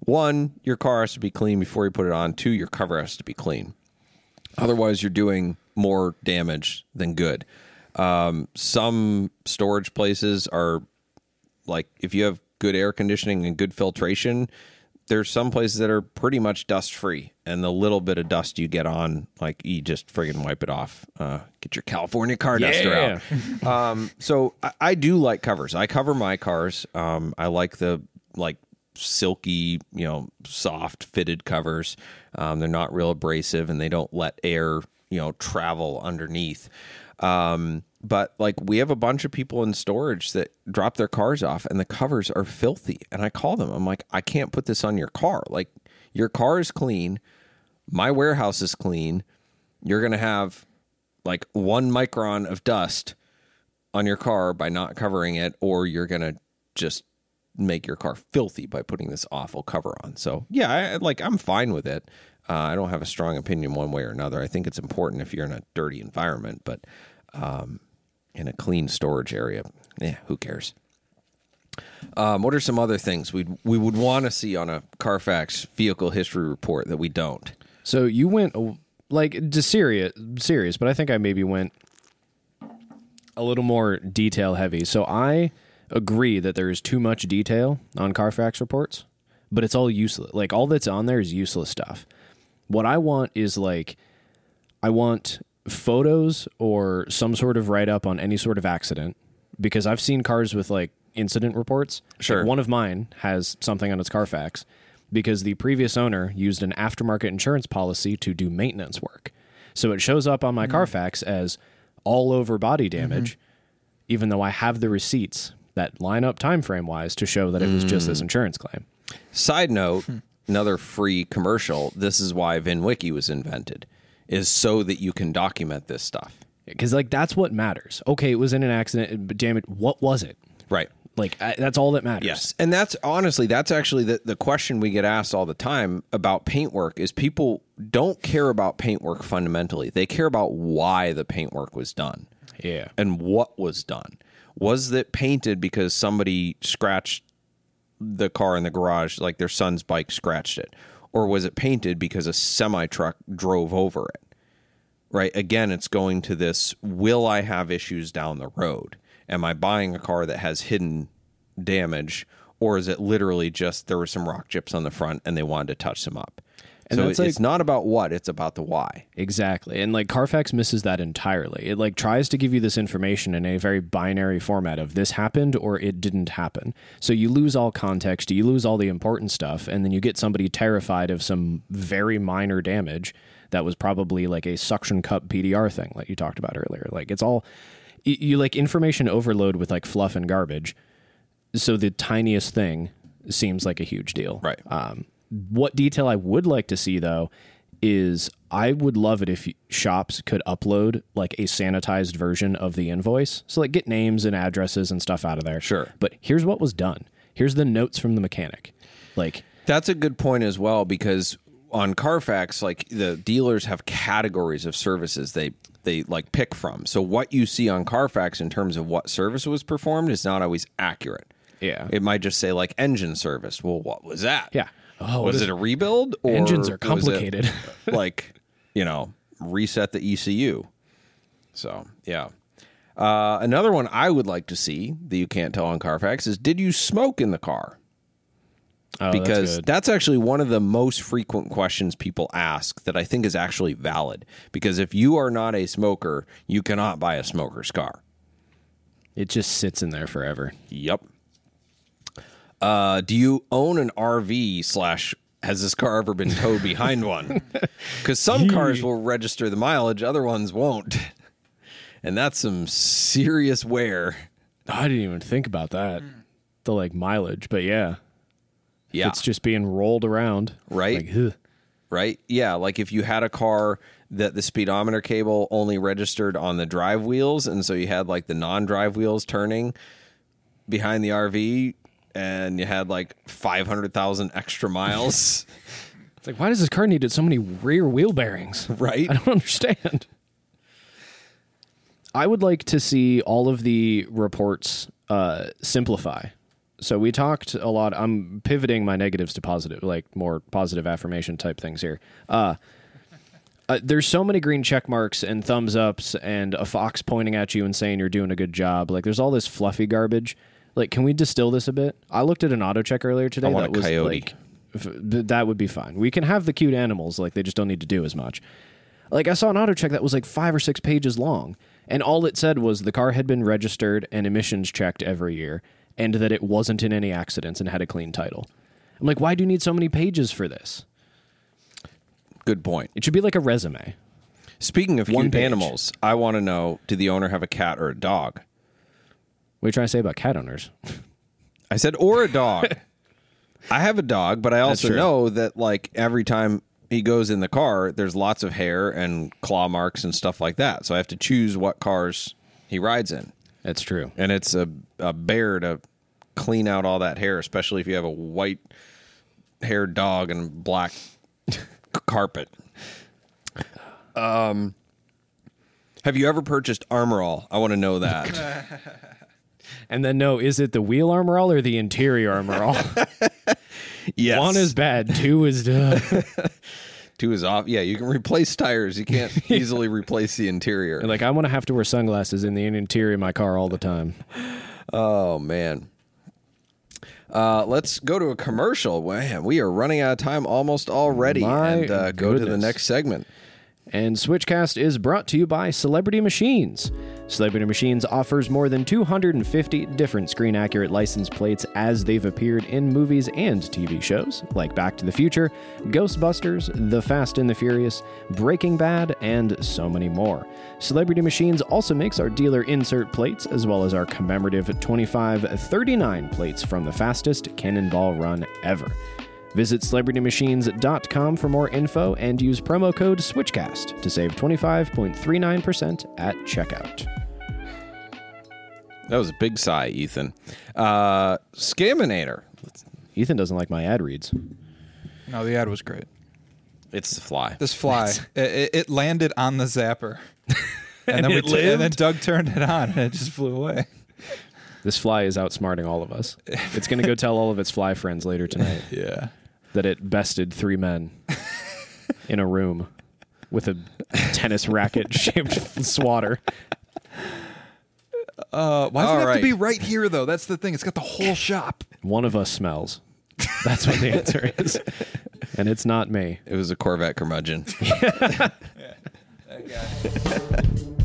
One, your car has to be clean before you put it on. Two, your cover has to be clean. Otherwise, you're doing more damage than good. Um, some storage places are like if you have good air conditioning and good filtration, there's some places that are pretty much dust free, and the little bit of dust you get on, like you just friggin' wipe it off. Uh, get your California car duster out. um, so I, I do like covers. I cover my cars. Um, I like the like silky, you know, soft fitted covers. Um, they're not real abrasive, and they don't let air, you know, travel underneath. Um, but like we have a bunch of people in storage that drop their cars off and the covers are filthy. And I call them. I'm like, I can't put this on your car. Like your car is clean. My warehouse is clean. You're going to have like one micron of dust on your car by not covering it, or you're gonna just make your car filthy by putting this awful cover on. So yeah, I, like I'm fine with it. Uh, I don't have a strong opinion one way or another. I think it's important if you're in a dirty environment, but um, in a clean storage area, yeah, who cares? Um, what are some other things we we would want to see on a Carfax vehicle history report that we don't? So you went like just serious, serious, but I think I maybe went a little more detail heavy. So I agree that there is too much detail on Carfax reports, but it's all useless. Like all that's on there is useless stuff. What I want is like I want photos or some sort of write up on any sort of accident because I've seen cars with like incident reports. Sure. Like, one of mine has something on its Carfax because the previous owner used an aftermarket insurance policy to do maintenance work. So it shows up on my mm. Carfax as all over body mm-hmm. damage, even though I have the receipts that line up time frame wise to show that it was just this mm. insurance claim. Side note, hmm. another free commercial. This is why VinWiki was invented, is so that you can document this stuff. Because like that's what matters. Okay, it was in an accident, but damn it, what was it? Right. Like I, that's all that matters. Yes. And that's honestly, that's actually the, the question we get asked all the time about paintwork is people don't care about paintwork fundamentally. They care about why the paintwork was done Yeah. and what was done. Was it painted because somebody scratched the car in the garage, like their son's bike scratched it? Or was it painted because a semi truck drove over it? Right. Again, it's going to this will I have issues down the road? Am I buying a car that has hidden damage? Or is it literally just there were some rock chips on the front and they wanted to touch them up? And so it's like- not about what, it's about the why. Exactly. And like Carfax misses that entirely. It like tries to give you this information in a very binary format of this happened or it didn't happen. So you lose all context, you lose all the important stuff, and then you get somebody terrified of some very minor damage that was probably like a suction cup PDR thing like you talked about earlier. Like it's all you, you like information overload with like fluff and garbage. So the tiniest thing seems like a huge deal. Right. Um, what detail I would like to see though is I would love it if shops could upload like a sanitized version of the invoice. So like get names and addresses and stuff out of there. Sure. But here's what was done. Here's the notes from the mechanic. Like That's a good point as well because on Carfax, like the dealers have categories of services they they like pick from. So what you see on Carfax in terms of what service was performed is not always accurate. Yeah. It might just say like engine service. Well, what was that? Yeah. Oh, was it a rebuild? Or Engines are complicated. like, you know, reset the ECU. So yeah. Uh, another one I would like to see that you can't tell on Carfax is did you smoke in the car? Oh, because good. that's, actually one of the most frequent questions people ask that I think is actually valid. Because if you are not a smoker, you cannot buy a smoker's car. it just sits in there forever. Yep. Uh, do you own an RV slash has this car ever been towed behind one? Because some cars will register the mileage, other ones won't. And that's some serious wear. I didn't even think about that. The like mileage, but yeah, Yeah. it's just being rolled around. Right. Like, right? Yeah, like if you had a car that the speedometer cable only registered on the drive wheels, and so you had like the non-drive wheels turning behind the RV, and you had like five hundred thousand extra miles, It's like, why does this car need so many rear wheel bearings? right? I don't understand. I would like to see all of the reports uh, simplify. So we talked a lot. I'm pivoting my negatives to positive, like more positive affirmation type things here. Uh, uh, there's so many green check marks and thumbs ups and a fox pointing at you and saying you're doing a good job. Like there's all this fluffy garbage. Like, can we distill this a bit? I looked at an AutoCheck earlier today. I want that a was coyote. like that would be fine. We can have the cute animals. Like they just don't need to do as much. Like I saw an AutoCheck that was like five or six pages long, and all it said was the car had been registered and emissions checked every year, and that it wasn't in any accidents and had a clean title. I'm like, why do you need so many pages for this? Good point. It should be like a resume. Speaking of One cute page. animals, I want to know: Did the owner have a cat or a dog? What are you trying to say about cat owners? I said, or a dog. I have a dog, but I also true. know that like every time he goes in the car, there's lots of hair and claw marks and stuff like that. So I have to choose what cars he rides in. That's true. and it's a, a bear to clean out all that hair, especially if you have a white haired dog and black carpet. Um, have you ever purchased Armor All? I want to know that. And then no, is it the wheel armor all or the interior armor all? yes, One is bad, two is uh, two is off. Yeah, you can replace tires. You can't easily replace the interior. like I want to have to wear sunglasses in the interior of my car all the time. Oh man. Uh, let's go to a commercial. Man, we are running out of time almost already, My and uh, go to the next segment. And Switchcast is brought to you by Celebrity Machines. Celebrity Machines offers more than 250 different screen accurate license plates as they've appeared in movies and TV shows like Back to the Future, Ghostbusters, The Fast and the Furious, Breaking Bad, and so many more. Celebrity Machines also makes our dealer insert plates as well as our commemorative 2539 plates from the fastest cannonball run ever. Visit celebritymachines.com for more info and use promo code SWITCHCAST to save 25.39% at checkout. That was a big sigh, Ethan. Uh, Scaminator. Ethan doesn't like my ad reads. No, the ad was great. It's the fly. This fly, it, it- it landed on the zapper, and, then we it t- and then? Doug turned it on, and it just flew away. This fly is outsmarting all of us. It's going to go tell all of its fly friends later tonight Yeah. That it bested three men in a room with a tennis racket shaped swatter. Uh, why does All it have right. to be right here, though? That's the thing. It's got the whole shop. One of us smells. That's what the answer is. And it's not me. It was a Corvette curmudgeon.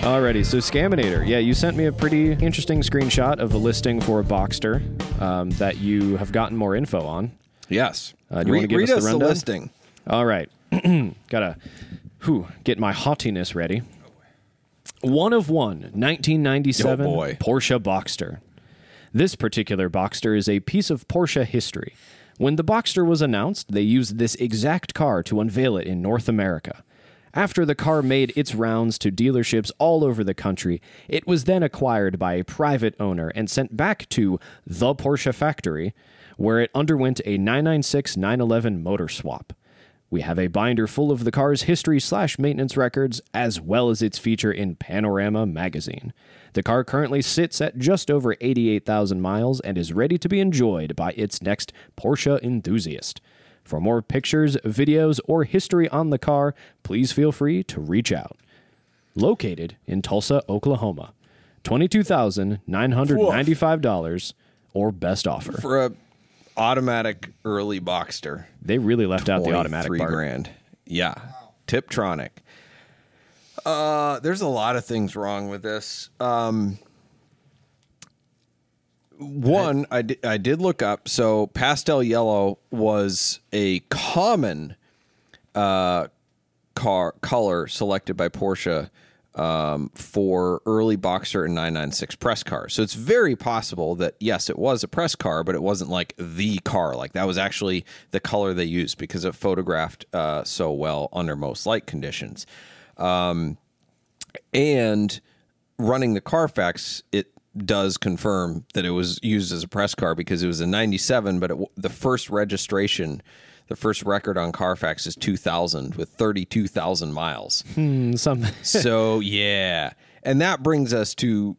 Alrighty, so Scaminator. Yeah, you sent me a pretty interesting screenshot of a listing for a Boxster um, that you have gotten more info on. yes. Uh, do you wanna read give read us the us the rundown? listing. All right. Gotta whew, get my haughtiness ready. One of one, 1997 Oh, boy. Porsche Boxster. This particular Boxster is a piece of Porsche history. When the Boxster was announced, they used this exact car to unveil it in North America. After the car made its rounds to dealerships all over the country, it was then acquired by a private owner and sent back to the Porsche factory, where it underwent a 996 911 motor swap. We have a binder full of the car's history slash maintenance records, as well as its feature in Panorama magazine. The car currently sits at just over 88,000 miles and is ready to be enjoyed by its next Porsche enthusiast. For more pictures, videos, or history on the car, please feel free to reach out. Located in Tulsa, Oklahoma. $22,995 or best offer. For a automatic early Boxster. They really left out the automatic three grand. Yeah, Tiptronic. Uh, there's a lot of things wrong with this. Um, one, I I did look up. So pastel yellow was a common uh, car color selected by Porsche um, for early Boxster and 996 press cars. So it's very possible that yes, it was a press car, but it wasn't like the car. Like that was actually the color they used because it photographed uh, so well under most light conditions. Um, and running the Carfax, it does confirm that it was used as a press car because it was a 97, but it, the first registration, the first record on Carfax is 2000 with 32,000 miles. Hmm, Some so, yeah. And that brings us to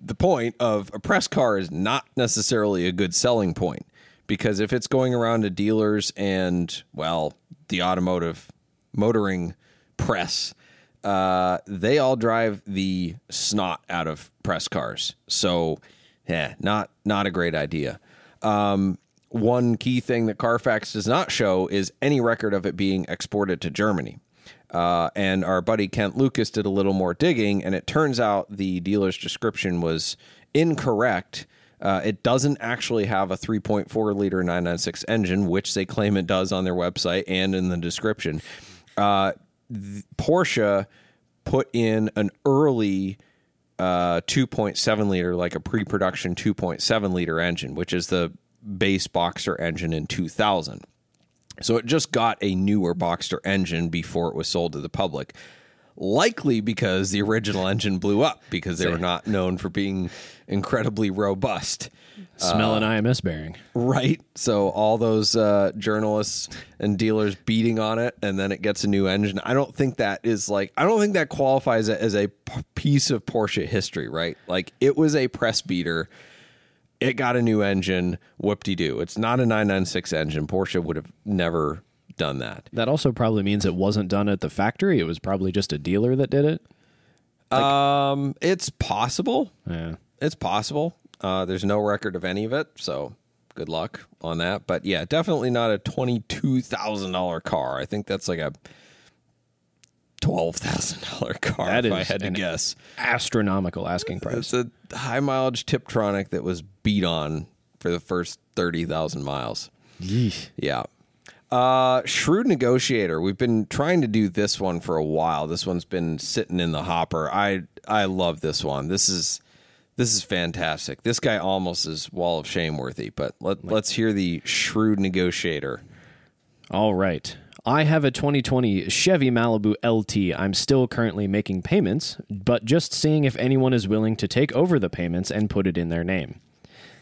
the point of a press car is not necessarily a good selling point because if it's going around to dealers and, well, the automotive motoring press, uh, they all drive the snot out of press cars. So, yeah, not not a great idea. Um, one key thing that Carfax does not show is any record of it being exported to Germany. Uh, and our buddy Kent Lucas did a little more digging, and it turns out the dealer's description was incorrect. Uh, it doesn't actually have a 3.4 liter 996 engine, which they claim it does on their website and in the description. Uh, th- Porsche put in an early uh, 2.7 liter, like a pre production 2.7 liter engine, which is the base Boxer engine in 2000. So it just got a newer Boxster engine before it was sold to the public. Likely because the original engine blew up because they were not known for being incredibly robust. Smell an IMS bearing. Right. So all those uh, journalists and dealers beating on it, and then it gets a new engine. I don't think that is like. I don't think that qualifies it as a p- piece of Porsche history. Right. Like it was a press beater. It got a new engine. Whoop de doo. It's not a 996 engine. Porsche would have never done that. That also probably means it wasn't done at the factory. It was probably just a dealer that did it. um, it's possible. Yeah. It's possible. Uh, there's no record of any of it, so good luck on that. But yeah, definitely not a twenty-two thousand dollar car. I think that's like a twelve thousand dollar car. That if I had to guess. Astronomical asking price. It's a high mileage Tiptronic that was beat on for the first thirty thousand miles. Yeah. Uh, shrewd negotiator. We've been trying to do this one for a while. This one's been sitting in the hopper. I I love this one. This is this is fantastic. This guy almost is wall of shame worthy. But let let's hear the shrewd negotiator. All right. I have a 2020 Chevy Malibu LT. I'm still currently making payments, but just seeing if anyone is willing to take over the payments and put it in their name.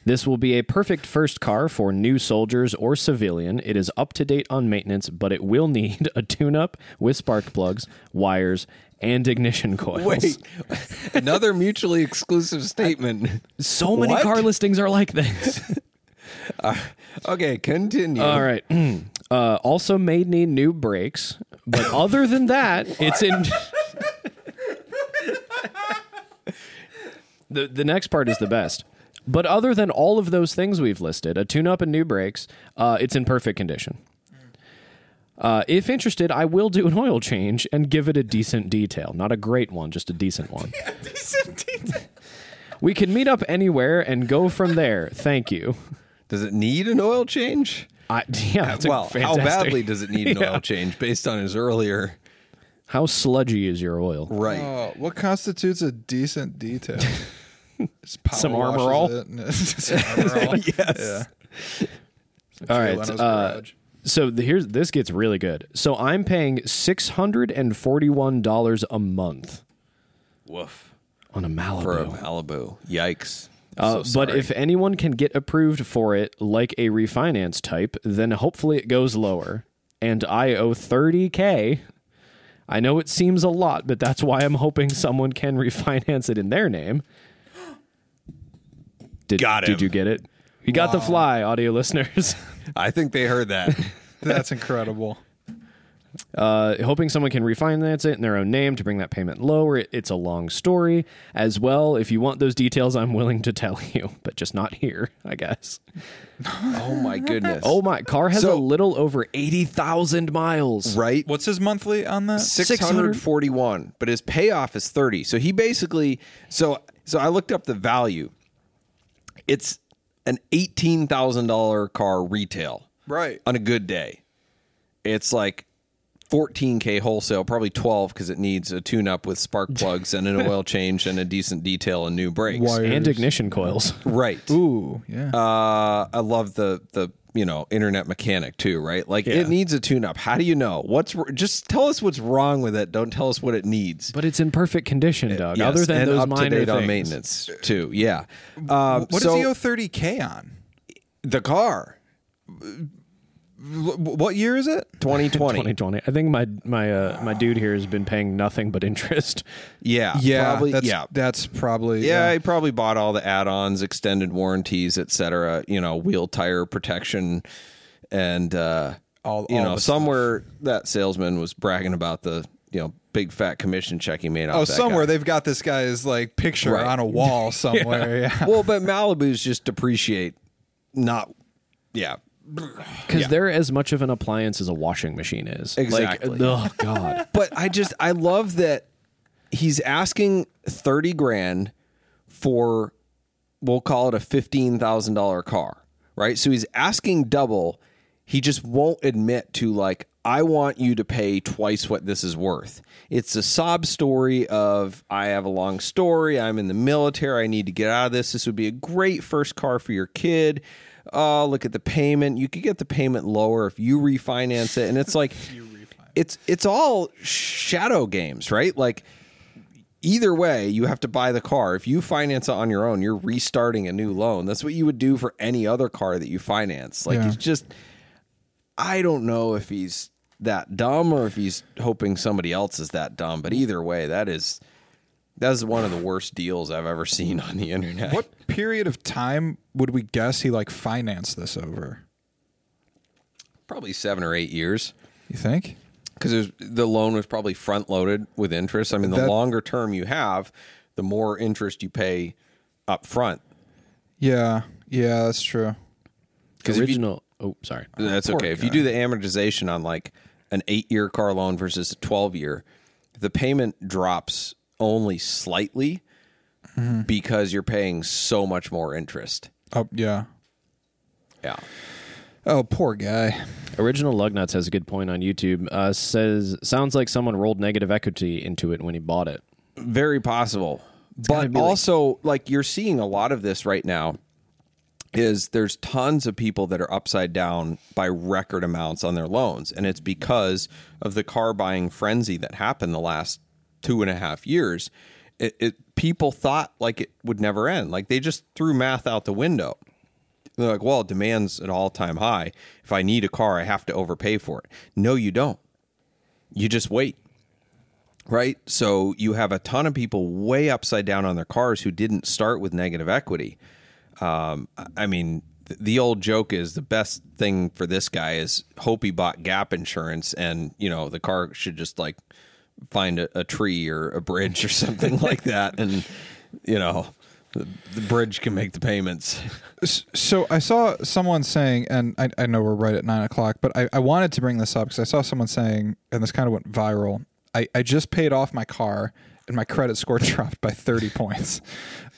This will be a perfect first car for new soldiers or civilian. It is up to date on maintenance, but it will need a tune up with spark plugs, wires, and ignition coils. Wait, another mutually exclusive statement. so many What? car listings are like this. Okay, continue. All right. Uh, also, may need new brakes, but other than that, it's in. the The next part is the best. But other than all of those things we've listed, a tune up and new brakes, uh, it's in perfect condition. Uh, if interested, I will do an oil change and give it a decent detail. Not a great one, just a decent one. Decent detail. We can meet up anywhere and go from there. Thank you. Does it need an oil change? I, yeah, that's a well, how badly does it need an Yeah. oil change based on his earlier How sludgy is your oil? right? Oh, what constitutes a decent detail? Just power Some Armor All? it and it's just Armor All. yes. Yeah. All right. Uh, so the, here's this gets really good. So I'm paying six hundred and forty-one dollars a month Woof. on a Malibu. For a Malibu. Yikes. Uh, So but if anyone can get approved for it, like a refinance type, then hopefully it goes lower. And I owe thirty k. I know it seems a lot, but that's why I'm hoping someone can refinance it in their name. Did, Got Did you get it? You got the fly, audio listeners. I think they heard that. That's incredible. uh, hoping someone can refinance it in their own name to bring that payment lower. It, it's a long story as well. If you want those details, I'm willing to tell you, but just not here, I guess. oh my goodness. Oh my, car has So- a little over eighty thousand miles. right. What's his monthly on that? 641 but his payoff is 30 so he basically so so i looked up the value it's an $18000 car retail Right. on a good day it's like 14k wholesale probably 12 because it needs a tune up with spark plugs and an oil change and a decent detail and new brakes Wires. And ignition coils. right Ooh, yeah. uh i love the the you know internet mechanic too right like Yeah. it needs a tune up how do you know what's just tell us what's wrong with it don't tell us what it needs But it's in perfect condition, Doug. Yes, Other than and those up minor to date things. on maintenance too. Yeah. Um, what so does he owe 30k on? the car Wh- What year is it? 2020. 2020. I think my my uh, my dude here has been paying nothing but interest. Yeah. Yeah, Probably. that's, yeah. that's probably Yeah, he probably bought all the add-ons, extended warranties, etc. You know, wheel tire protection, and uh, All- you all know the somewhere that salesman was bragging about the you know big fat commission check he made off. Oh, that somewhere guy. they've got this guy's like picture Right. on a wall somewhere. yeah. well, but Malibu's just depreciate, not yeah. Because they're as much of an appliance as a washing machine is. Exactly. Like, oh God. but I just I love that he's asking thirty grand for we'll call it a fifteen thousand dollar car, right? So he's asking double. He just won't admit to like I want you to pay twice what this is worth. It's a sob story of I have a long story. I'm in the military. I need to get out of this. This would be a great first car for your kid. Oh, look at the payment. You could get the payment lower if you refinance it. And it's like it's it's all shadow games, right? Like either way, you have to buy the car. If you finance it on your own, you're restarting a new loan. That's what you would do for any other car that you finance. Like Yeah. it's just I don't know if he's that dumb or if he's hoping somebody else is that dumb, but either way, that is that is one of the worst deals I've ever seen on the internet. What period of time would we guess he like financed this over? Probably 7 or 8 years. You think? because the loan was probably front loaded with interest. I mean, the That- longer term you have, the more interest you pay up front. Yeah, yeah, that's true. Because if you, Original. oh, sorry. Uh, that's Poor okay. If you do the amortization on like an eight year car loan versus a twelve year, the payment drops only slightly Mm-hmm. because you're paying so much more interest. Oh, yeah. Yeah. Oh, poor guy. Original Lugnuts has a good point on YouTube. Uh, says sounds like someone rolled negative equity into it when he bought it. Very possible. gotta But be like- also, like, you're seeing a lot of this right now. Is there's tons of people that are upside down by record amounts on their loans, and it's because of the car buying frenzy that happened the last two and a half years. It, it people thought like it would never end. Like they just threw math out the window. They're like, well, demand's an all time high. If I need a car, I have to overpay for it. No, you don't. You just wait right? So you have a ton of people way upside down on their cars who didn't start with negative equity. Um, I mean, the old joke is the best thing for this guy is hope he bought gap insurance and, you know, the car should just like find a, a tree or a bridge or something like that. And, you know, the, the bridge can make the payments. So I saw someone saying, and I, I know we're right at nine o'clock, but I, I wanted to bring this up because I saw someone saying, and this kind of went viral. I, I just paid off my car and my credit score dropped by 30 points.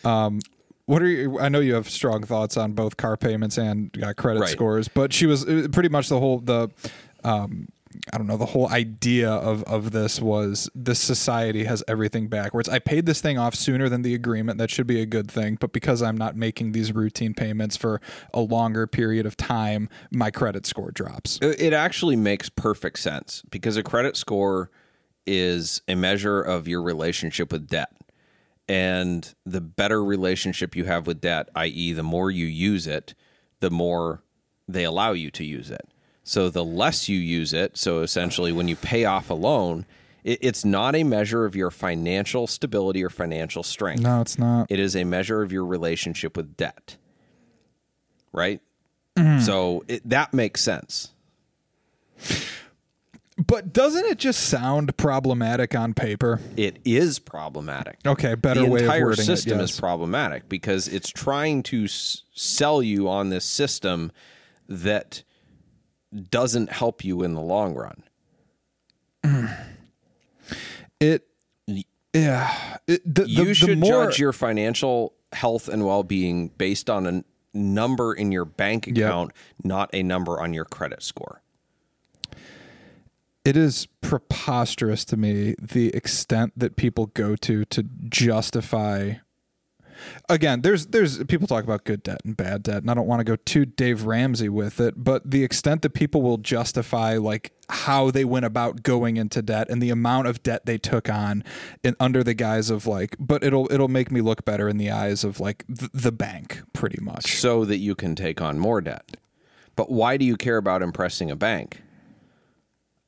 Um, what are you? I know you have strong thoughts on both car payments and uh, credit Right. scores, but she was uh, pretty much the whole the. Um, I don't know. The whole idea of, of this was this society has everything backwards. I paid this thing off sooner than the agreement. That should be a good thing. But because I'm not making these routine payments for a longer period of time, my credit score drops. It it actually makes perfect sense because a credit score is a measure of your relationship with debt. And the better relationship you have with debt, i.e., the more you use it, the more they allow you to use it. So the less you use it, so essentially when you pay off a loan, it, it's not a measure of your financial stability or financial strength. No, it's not. It is a measure of your relationship with debt. Right? Mm-hmm. So it, that makes sense. But doesn't it just sound problematic on paper? it is problematic. Okay, better the way of wording it, The entire system yes. is problematic because it's trying to s- sell you on this system that doesn't help you in the long run. Mm. It, yeah. It, the, you the should more, judge your financial health and well-being based on a number in your bank account, not a number on your credit score. it is preposterous to me the extent that people go to to justify again there's there's people talk about good debt and bad debt and I don't want to go too Dave Ramsey with it but the extent that people will justify like how they went about going into debt and the amount of debt they took on in under the guise of like but it'll it'll make me look better in the eyes of like th- the bank pretty much so that you can take on more debt. But why do you care about impressing a bank?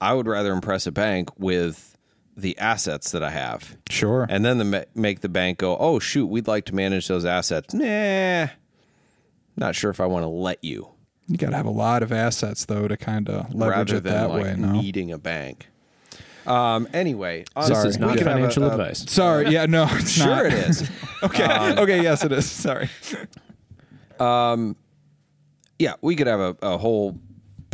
I would rather impress a bank with the assets that I have. sure And then the, make the bank go, oh, shoot, we'd like to manage those assets. Nah, not sure if I want to let you you got to have a lot of assets though to kind of leverage rather it than that like way no needing a bank. Um, anyway, on- This Sorry. is not could a- financial a- advice. Sorry, yeah, no, it's Sure, not. it is. okay, okay, yes, it is. Sorry. Um, yeah, we could have a, a whole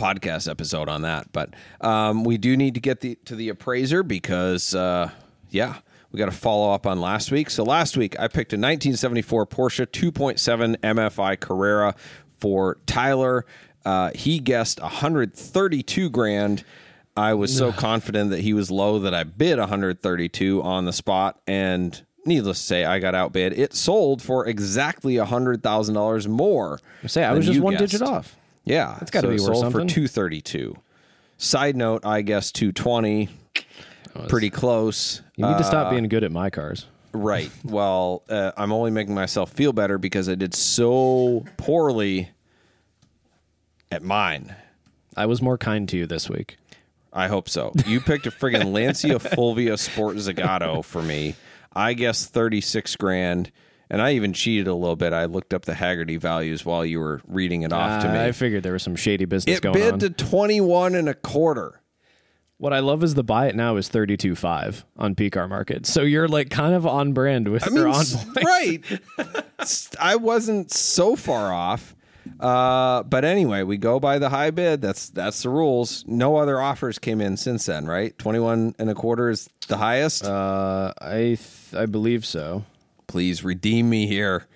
podcast episode on that, but um, we do need to get the to the appraiser because uh, yeah, we got to follow up on last week. So last week I picked a 1974 Porsche 2.7 MFI Carrera for Tyler. Uh, he guessed 132 grand. I was so confident that he was low that I bid 132 on the spot, and needless to say, I got outbid. It sold for exactly hundred thousand dollars more. Say I was just one guessed. digit off. Yeah, That's gotta so be worth sold something. for two thirty two. Side note, I guess 220. Pretty close. You need to Uh, stop being good at my cars. Right. Well, uh, I'm only making myself feel better because I did so poorly at mine. I was more kind to you this week. I hope so. You picked a friggin' Lancia Fulvia Sport Zagato for me. I guess 36 grand. And I even cheated a little bit. I looked up the Hagerty values while you were reading it off to Uh, me. I figured there was some shady business it going bid on. to 21 and a quarter. what I love is the buy it now is thirty two five on PCAR market. So you're like kind of on brand with I mean, on s- right. I wasn't so far off. Uh, but anyway, we go by the high bid. That's that's the rules. No other offers came in since then, right? 21 and a quarter is the highest. Uh, I th- I believe so. Please redeem me here.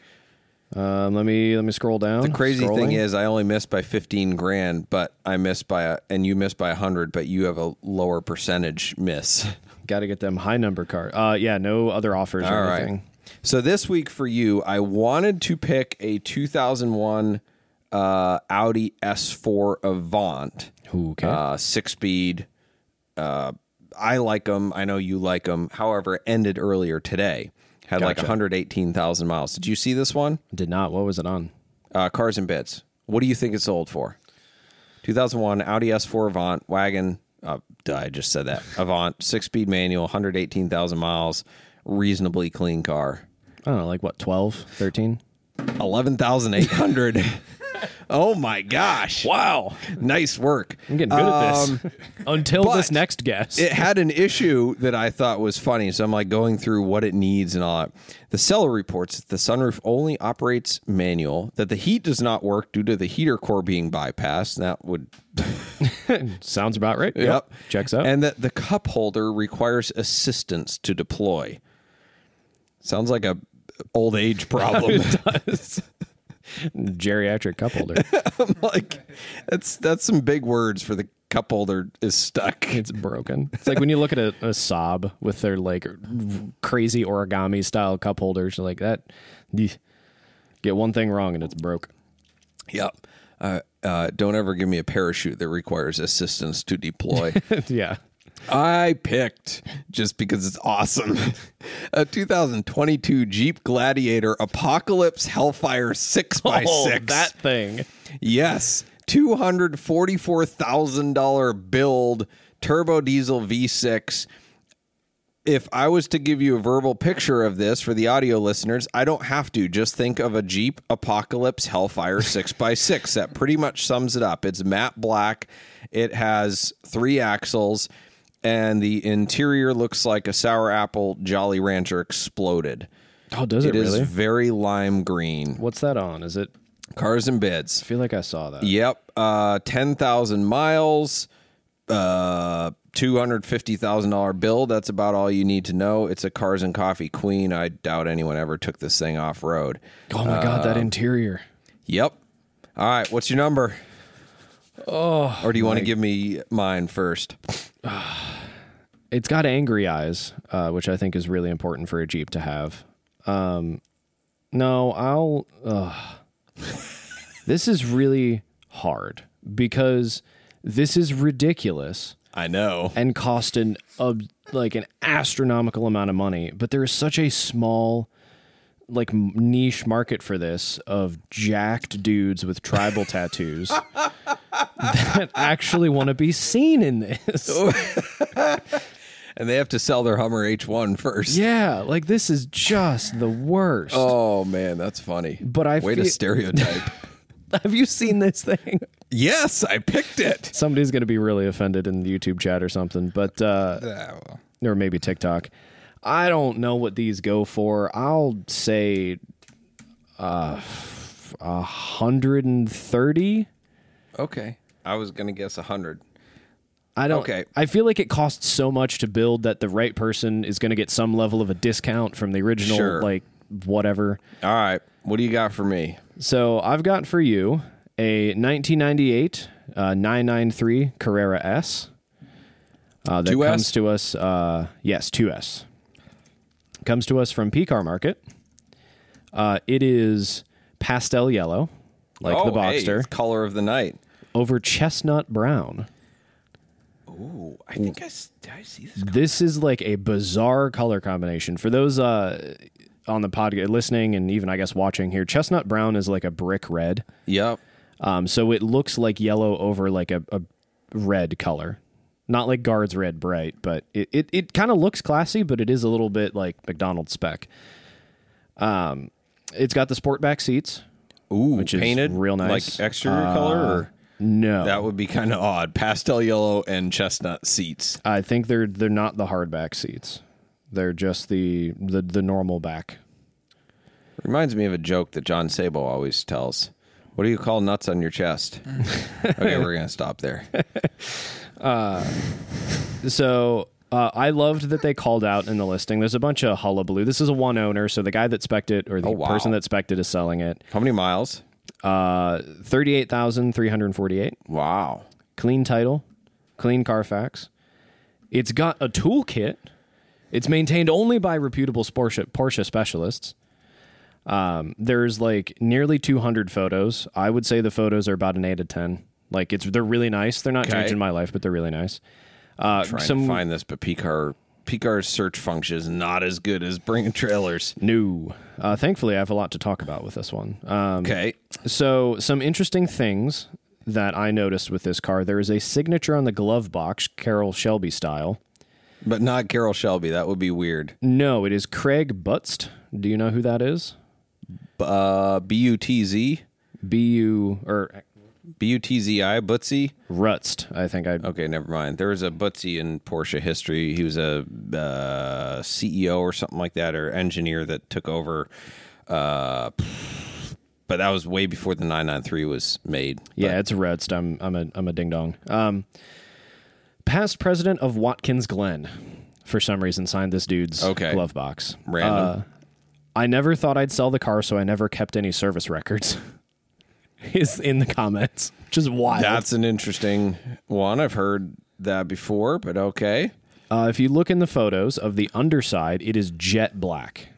Um, let me let me scroll down. The crazy thing is, I only missed by fifteen grand, but I missed by a, and you missed by a hundred, but you have a lower percentage miss. got to get them high number card. Uh, yeah, no other offers or All right. anything. So this week for you, I wanted to pick a 2001 uh, Audi S4 Avant, Ooh, okay. uh, six speed. Uh, I like them. I know you like them. However, it ended earlier today. Had like 118,000 miles. Did you see this one? Did not. What was it on? Uh, cars and Bids. What do you think it sold for? 2001 Audi S4 Avant wagon. Uh, I just said that. Avant, six speed manual, 118,000 miles, reasonably clean car. I don't know, like what, 12, 13? 11,800. oh my gosh. Wow. Nice work. I'm getting good at this. Um, Until this next guess. It had an issue that I thought was funny. So I'm like going through what it needs and all that. The seller reports that the sunroof only operates manual, that the heat does not work due to the heater core being bypassed. That would Sounds about right. Yep. Checks out. And that the cup holder requires assistance to deploy. Sounds like a old age problem. Geriatric cup holder. I'm like that's that's some big words for the cup holder is stuck. it's broken. It's like when you look at a, a Saab with their like crazy origami style cup holders, like that. Get one thing wrong and it's broke. Yep. Uh, uh, don't ever give me a parachute that requires assistance to deploy. yeah. I picked just because it's awesome. A 2022 Jeep Gladiator Apocalypse Hellfire 6x6. Oh, that thing. Yes. $244,000 build turbo diesel V6. If I was to give you a verbal picture of this for the audio listeners, I don't have to. Just think of a Jeep Apocalypse Hellfire 6x6. That pretty much sums it up. It's matte black, it has three axles, and the interior looks like a sour apple Jolly Rancher exploded. Oh, does it, It is really? very lime green. What's that on? Is it? Cars and bids. I feel like I saw that. Yep. Uh, 10,000 miles, uh, $250,000 bill. That's about all you need to know. It's a Cars and Coffee Queen. I doubt anyone ever took this thing off road. Oh my god, that interior. Yep. All right. What's your number? Oh. Or do you want to give me mine first? It's got angry eyes, uh, which I think is really important for a Jeep to have. Um, no, I'll. ugh. this is really hard because this is ridiculous I know. and cost an uh, like an astronomical amount of money, but there is such a small like niche market for this of jacked dudes with tribal tattoos that actually want to be seen in this. And they have to sell their Hummer H1 first. Yeah, like this is just the worst. Oh, man. That's funny. But I Way to stereotype. Have you seen this thing? yes, I picked it. Somebody's going to be really offended in the YouTube chat or something, but uh or maybe TikTok. I don't know what these go for. I'll say uh a hundred and thirty. Okay. I was going to guess 100. I don't. Okay. I feel like it costs so much to build that the right person is going to get some level of a discount from the original, Sure. like whatever. All right. What do you got for me? So I've got for you a 1998 uh, 993 Carrera S. Uh, that 2S? comes to us. Uh, yes, 2S. Comes to us from P Car Market. Uh, it is pastel yellow, like the Oh, hey, Boxster, it's color of the night. over chestnut brown. Ooh, I think I, I see this. This is like a bizarre color combination. For those uh, on the podcast listening and even I guess watching here, chestnut brown is like a brick red. Yep. Um, so it looks like yellow over like a, a red color. Not like guards red bright, but it, it, it kind of looks classy, but it is a little bit like McDonald's spec. Um, it's got the sport back seats. Ooh, Which is painted real nice. like exterior color. Or? No, That would be kind of odd. Pastel yellow and chestnut seats. I think they're they're not the hardback seats. They're just the the, the normal back. Reminds me of a joke that John Sabo always tells. What do you call nuts on your chest? okay, we're gonna stop there. So uh, I loved that they called out in the listing. There's a bunch of hullabaloo. This is a one owner, so the guy that spec'd it or the Oh, wow. person that spec'd it is selling it. How many miles? Uh, thirty-eight thousand three hundred forty-eight. Wow. Clean title, clean Carfax. It's got a toolkit. It's maintained only by reputable Porsche, Porsche specialists. Um, there's like nearly 200 photos. I would say the photos are about an eight to 10. Like it's they're really nice. They're not Okay. changing my life, but they're really nice. Uh, Trying some to find this, but Picar Picar's search function is not as good as bringing trailers. new. Uh, thankfully, I have a lot to talk about with this one. Um, Okay. So, some interesting things that I noticed with this car. There is a signature on the glove box, Carroll Shelby style. But not Carol Shelby. That would be weird. No, it is Craig Butzt. Do you know who that is? Uh, B U T Z, B U or B U T Z I, Butzi? Rutzt. I think I. Okay, never mind. There was a Butzi in Porsche history. He was a uh, CEO or something like that, or engineer that took over. Uh, but that was way before the 993 was made. Yeah, it's Rutzt. I'm I'm a I'm a ding dong. Um, past president of Watkins Glen, for some reason, signed this dude's Okay. glove box. Random. Uh, I never thought I'd sell the car, so I never kept any service records. Is in the comments, which is wild. That's an interesting one. I've heard that before, but okay. Uh, if you look in the photos of the underside, it is jet black.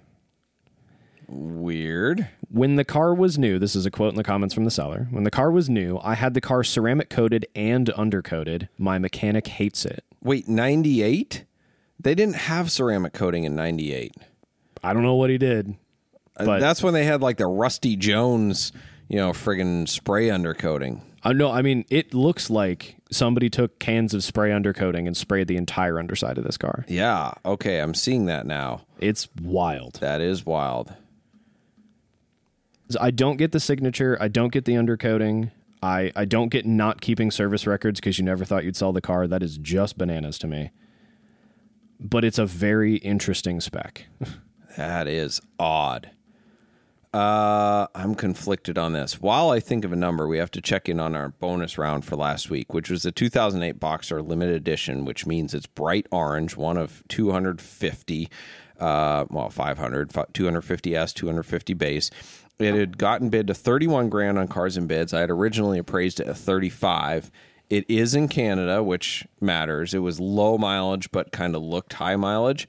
Weird. When the car was new, this is a quote in the comments from the seller. When the car was new, I had the car ceramic coated and undercoated. My mechanic hates it. Wait, 98? They didn't have ceramic coating in 98. I don't know what he did. Uh, But- That's when they had like the Rusty Jones, you know, friggin' spray undercoating. I know. I mean, it looks like somebody took cans of spray undercoating and sprayed the entire underside of this car. Yeah. Okay. I'm seeing that now. It's wild. That is wild. I don't get the signature. I don't get the undercoating. I, I don't get not keeping service records because you never thought you'd sell the car. That is just bananas to me. But it's a very interesting spec. That is odd. Uh, I'm conflicted on this. While I think of a number, we have to check in on our bonus round for last week, which was the 2008 Boxster limited edition, which means it's bright orange, one of 250, uh, well, 500, 250S, 250 base. It had gotten bid to 31 grand on Cars and Bids. I had originally appraised it at 35. It is in Canada, which matters. It was low mileage, but kind of looked high mileage.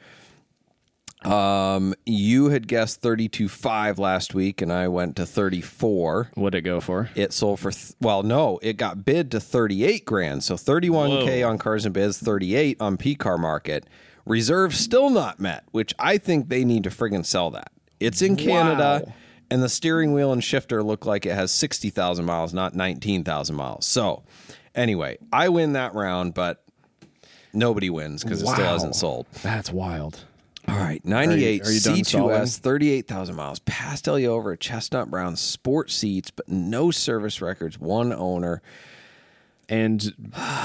Um, you had guessed 32.5 last week, and I went to 34. What'd it go for? It sold for th- well, no, it got bid to 38 grand. So 31k on Cars and Bids, 38 on P Car Market. Reserve still not met, which I think they need to friggin' sell that. It's in Canada, Wow. and the steering wheel and shifter look like it has 60,000 miles, not 19,000 miles. So, anyway, I win that round, but nobody wins because it still hasn't sold. That's wild. All right, 98 are you done C2S, stalling? 38,000 miles, pastel yellow over chestnut brown, sport seats, but no service records, one owner. And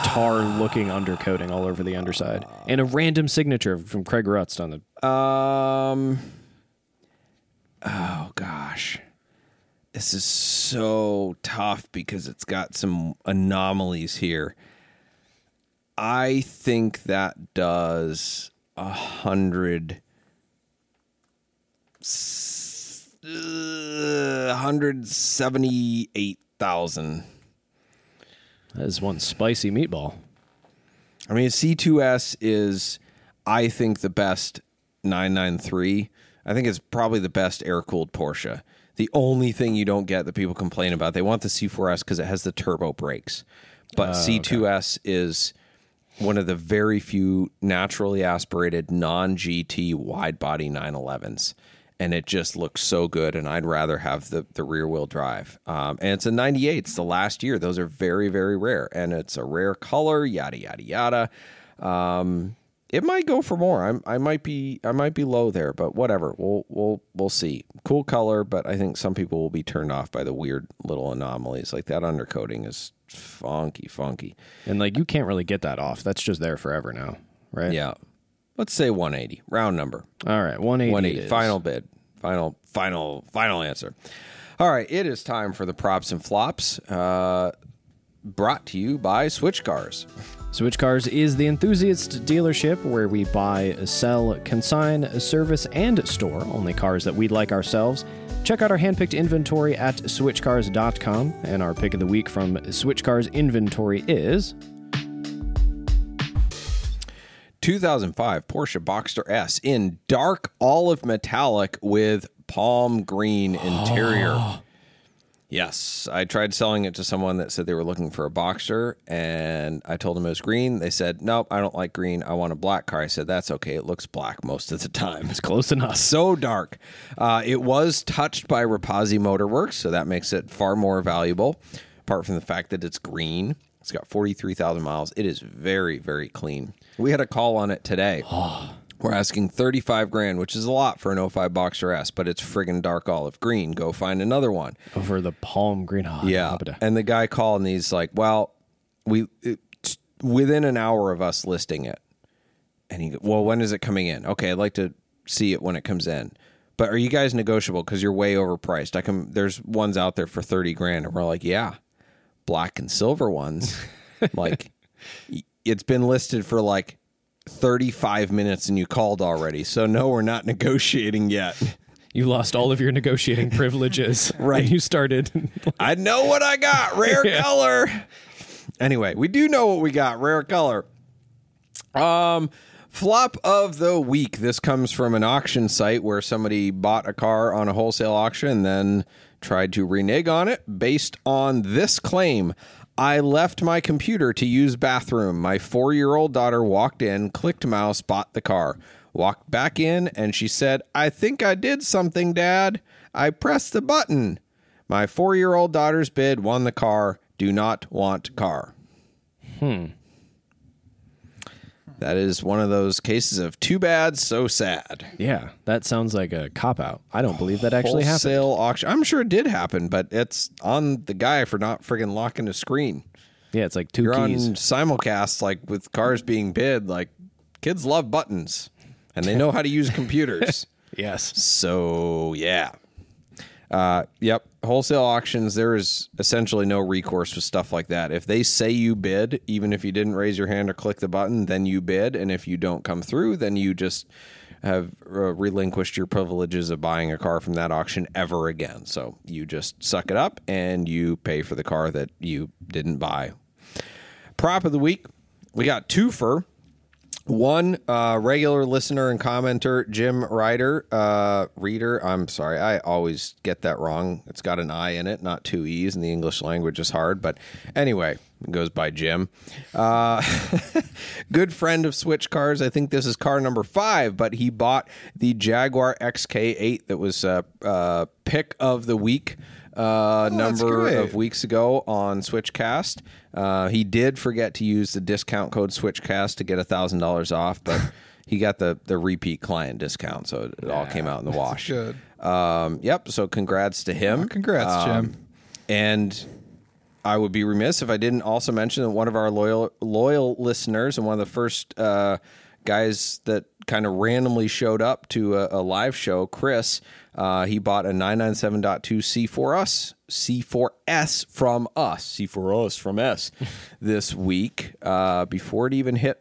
tar looking undercoating all over the underside. And a random signature from Craig Rutz on the. Um, oh gosh, this is so tough because it's got some anomalies here. I think that does a hundred, uh, hundred seventy-eight thousand. That is one spicy meatball. I mean, C2S is, I think, the best 993. I think it's probably the best air cooled Porsche. The only thing you don't get that people complain about, they want the C4S because it has the turbo brakes. But C2S is one of the very few naturally aspirated non GT wide body 911s. And it just looks so good, and I'd rather have the, the rear wheel drive. Um, and it's a 98. It's the last year. Those are very, very rare. And it's a rare color, yada, yada, yada. Um, it might go for more. I'm, I might be I might be low there, but whatever. We'll we'll we'll see. Cool color, but I think some people will be turned off by the weird little anomalies. Like that undercoating is funky, funky. And like you can't really get that off. That's just there forever now, right? Yeah. Let's say 180. Round number. All right, 180. 180. Final bid. Final final final answer. All right, it is time for the props and flops. Uh, brought to you by Switch Cars. Switch Cars is the enthusiast dealership where we buy, sell, consign, service, and store only cars that we like ourselves. Check out our handpicked inventory at switchcars.com, and our pick of the week from Switch Cars inventory is 2005 Porsche Boxster S in dark olive metallic with palm green interior. Oh, yes, I tried selling it to someone that said they were looking for a Boxster, and I told them it was green. They said, "Nope, I don't like green. I want a black car." I said, "That's okay. It looks black most of the time." it's close enough. so dark. Uh, it was touched by Rapazzi Motorworks, so that makes it far more valuable. Apart from the fact that it's green, it's got forty three thousand miles. It is very very clean. We had a call on it today. We're asking thirty five grand, which is a lot for an 05 Boxster S, but it's friggin' dark olive green. Go find another one. Over the palm green. Oh, Yeah. And the guy called and he's like, well, we it, within an hour of us listing it. And he, well, when is it coming in? Okay, I'd like to see it when it comes in. But are you guys negotiable? Because you're way overpriced. I can. There's ones out there for thirty grand, and we're like, yeah, black and silver ones. like, it's been listed for like thirty five minutes, and you called already. So no, we're not negotiating yet. you lost all of your negotiating privileges. Right. You started. I know what I got. Rare color. Anyway, we do know what we got. Rare color. Um, flop of the week. This comes from an auction site where somebody bought a car on a wholesale auction and then tried to renege on it based on this claim. I left my computer to use bathroom. My four year old daughter walked in, clicked mouse, bought the car. Walked back in, and she said, I think I did something, Dad. I pressed the button. My four year old daughter's bid won the car. Do not want car. Hmm. That is one of those cases of too bad, so sad. yeah, that sounds like a cop out. I don't believe that actually happened. Wholesale auction. I'm sure it did happen, but it's on the guy for not friggin' locking his screen. Yeah, it's like 2 You're keys. on simulcast, like with cars being bid. Like kids love buttons, and they know how to use computers. yes. So yeah. Uh, yep. Wholesale auctions, there is essentially no recourse with stuff like that. If they say you bid, even if you didn't raise your hand or click the button, then you bid. And if you don't come through, then you just have uh, relinquished your privileges of buying a car from that auction ever again. So you just suck it up and you pay for the car that you didn't buy. Prop of the week, we got two for one uh, regular listener and commenter, Jim Ryder, uh, reader. I'm sorry, I always get that wrong. It's got an I in it, not two E's, and the English language is hard. But anyway, it goes by Jim. Uh, good friend of Switch Cars. I think this is car number five, but he bought the Jaguar XK8 that was uh, uh, pick of the week uh, number of weeks ago on Switchcast. Uh, he did forget to use the discount code Switchcast to get a thousand dollars off, but he got the the repeat client discount, so it, it all came out in the wash. good. Um, yep. So congrats to him. Oh, congrats, Um, Jim. And I would be remiss if I didn't also mention that one of our loyal loyal listeners and one of the first uh, guys that kind of randomly showed up to a, a live show, Chris. Uh, he bought a 997.2 C4S C4S from us C4S from S this week uh, before it even hit.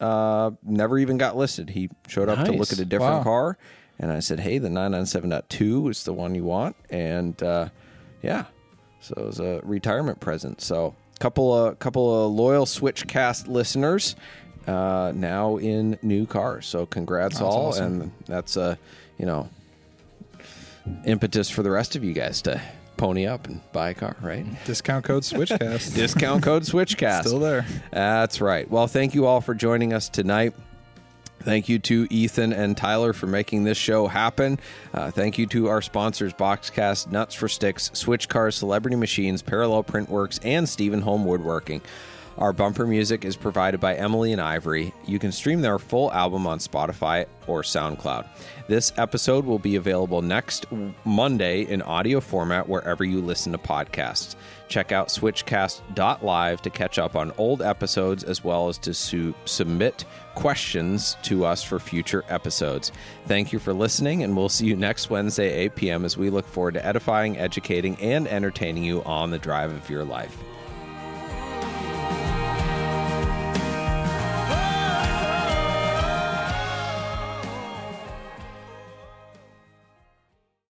Uh, never even got listed. He showed up to look at a different Wow. car, and I said, "Hey, the 997.2 is the one you want." And uh, yeah, so it was a retirement present. So couple of couple of loyal Switchcast listeners uh, now in new cars. So congrats all, awesome. and that's a you know impetus for the rest of you guys to pony up and buy a car, right? Discount code Switchcast. Discount code Switchcast. Still there. That's right. Well, thank you all for joining us tonight. Thank you to Ethan and Tyler for making this show happen. Uh, thank you to our sponsors, Boxcast, Nuts for Sticks, Switch Cars, Celebrity Machines, Parallel Printworks, and Stephen Home Woodworking. Our bumper music is provided by Emily and Ivory. You can stream their full album on Spotify or SoundCloud. This episode will be available next Monday in audio format wherever you listen to podcasts. Check out switchcast.live to catch up on old episodes as well as to su- submit questions to us for future episodes. Thank you for listening, and we'll see you next Wednesday, 8 p.m., as we look forward to edifying, educating, and entertaining you on the drive of your life.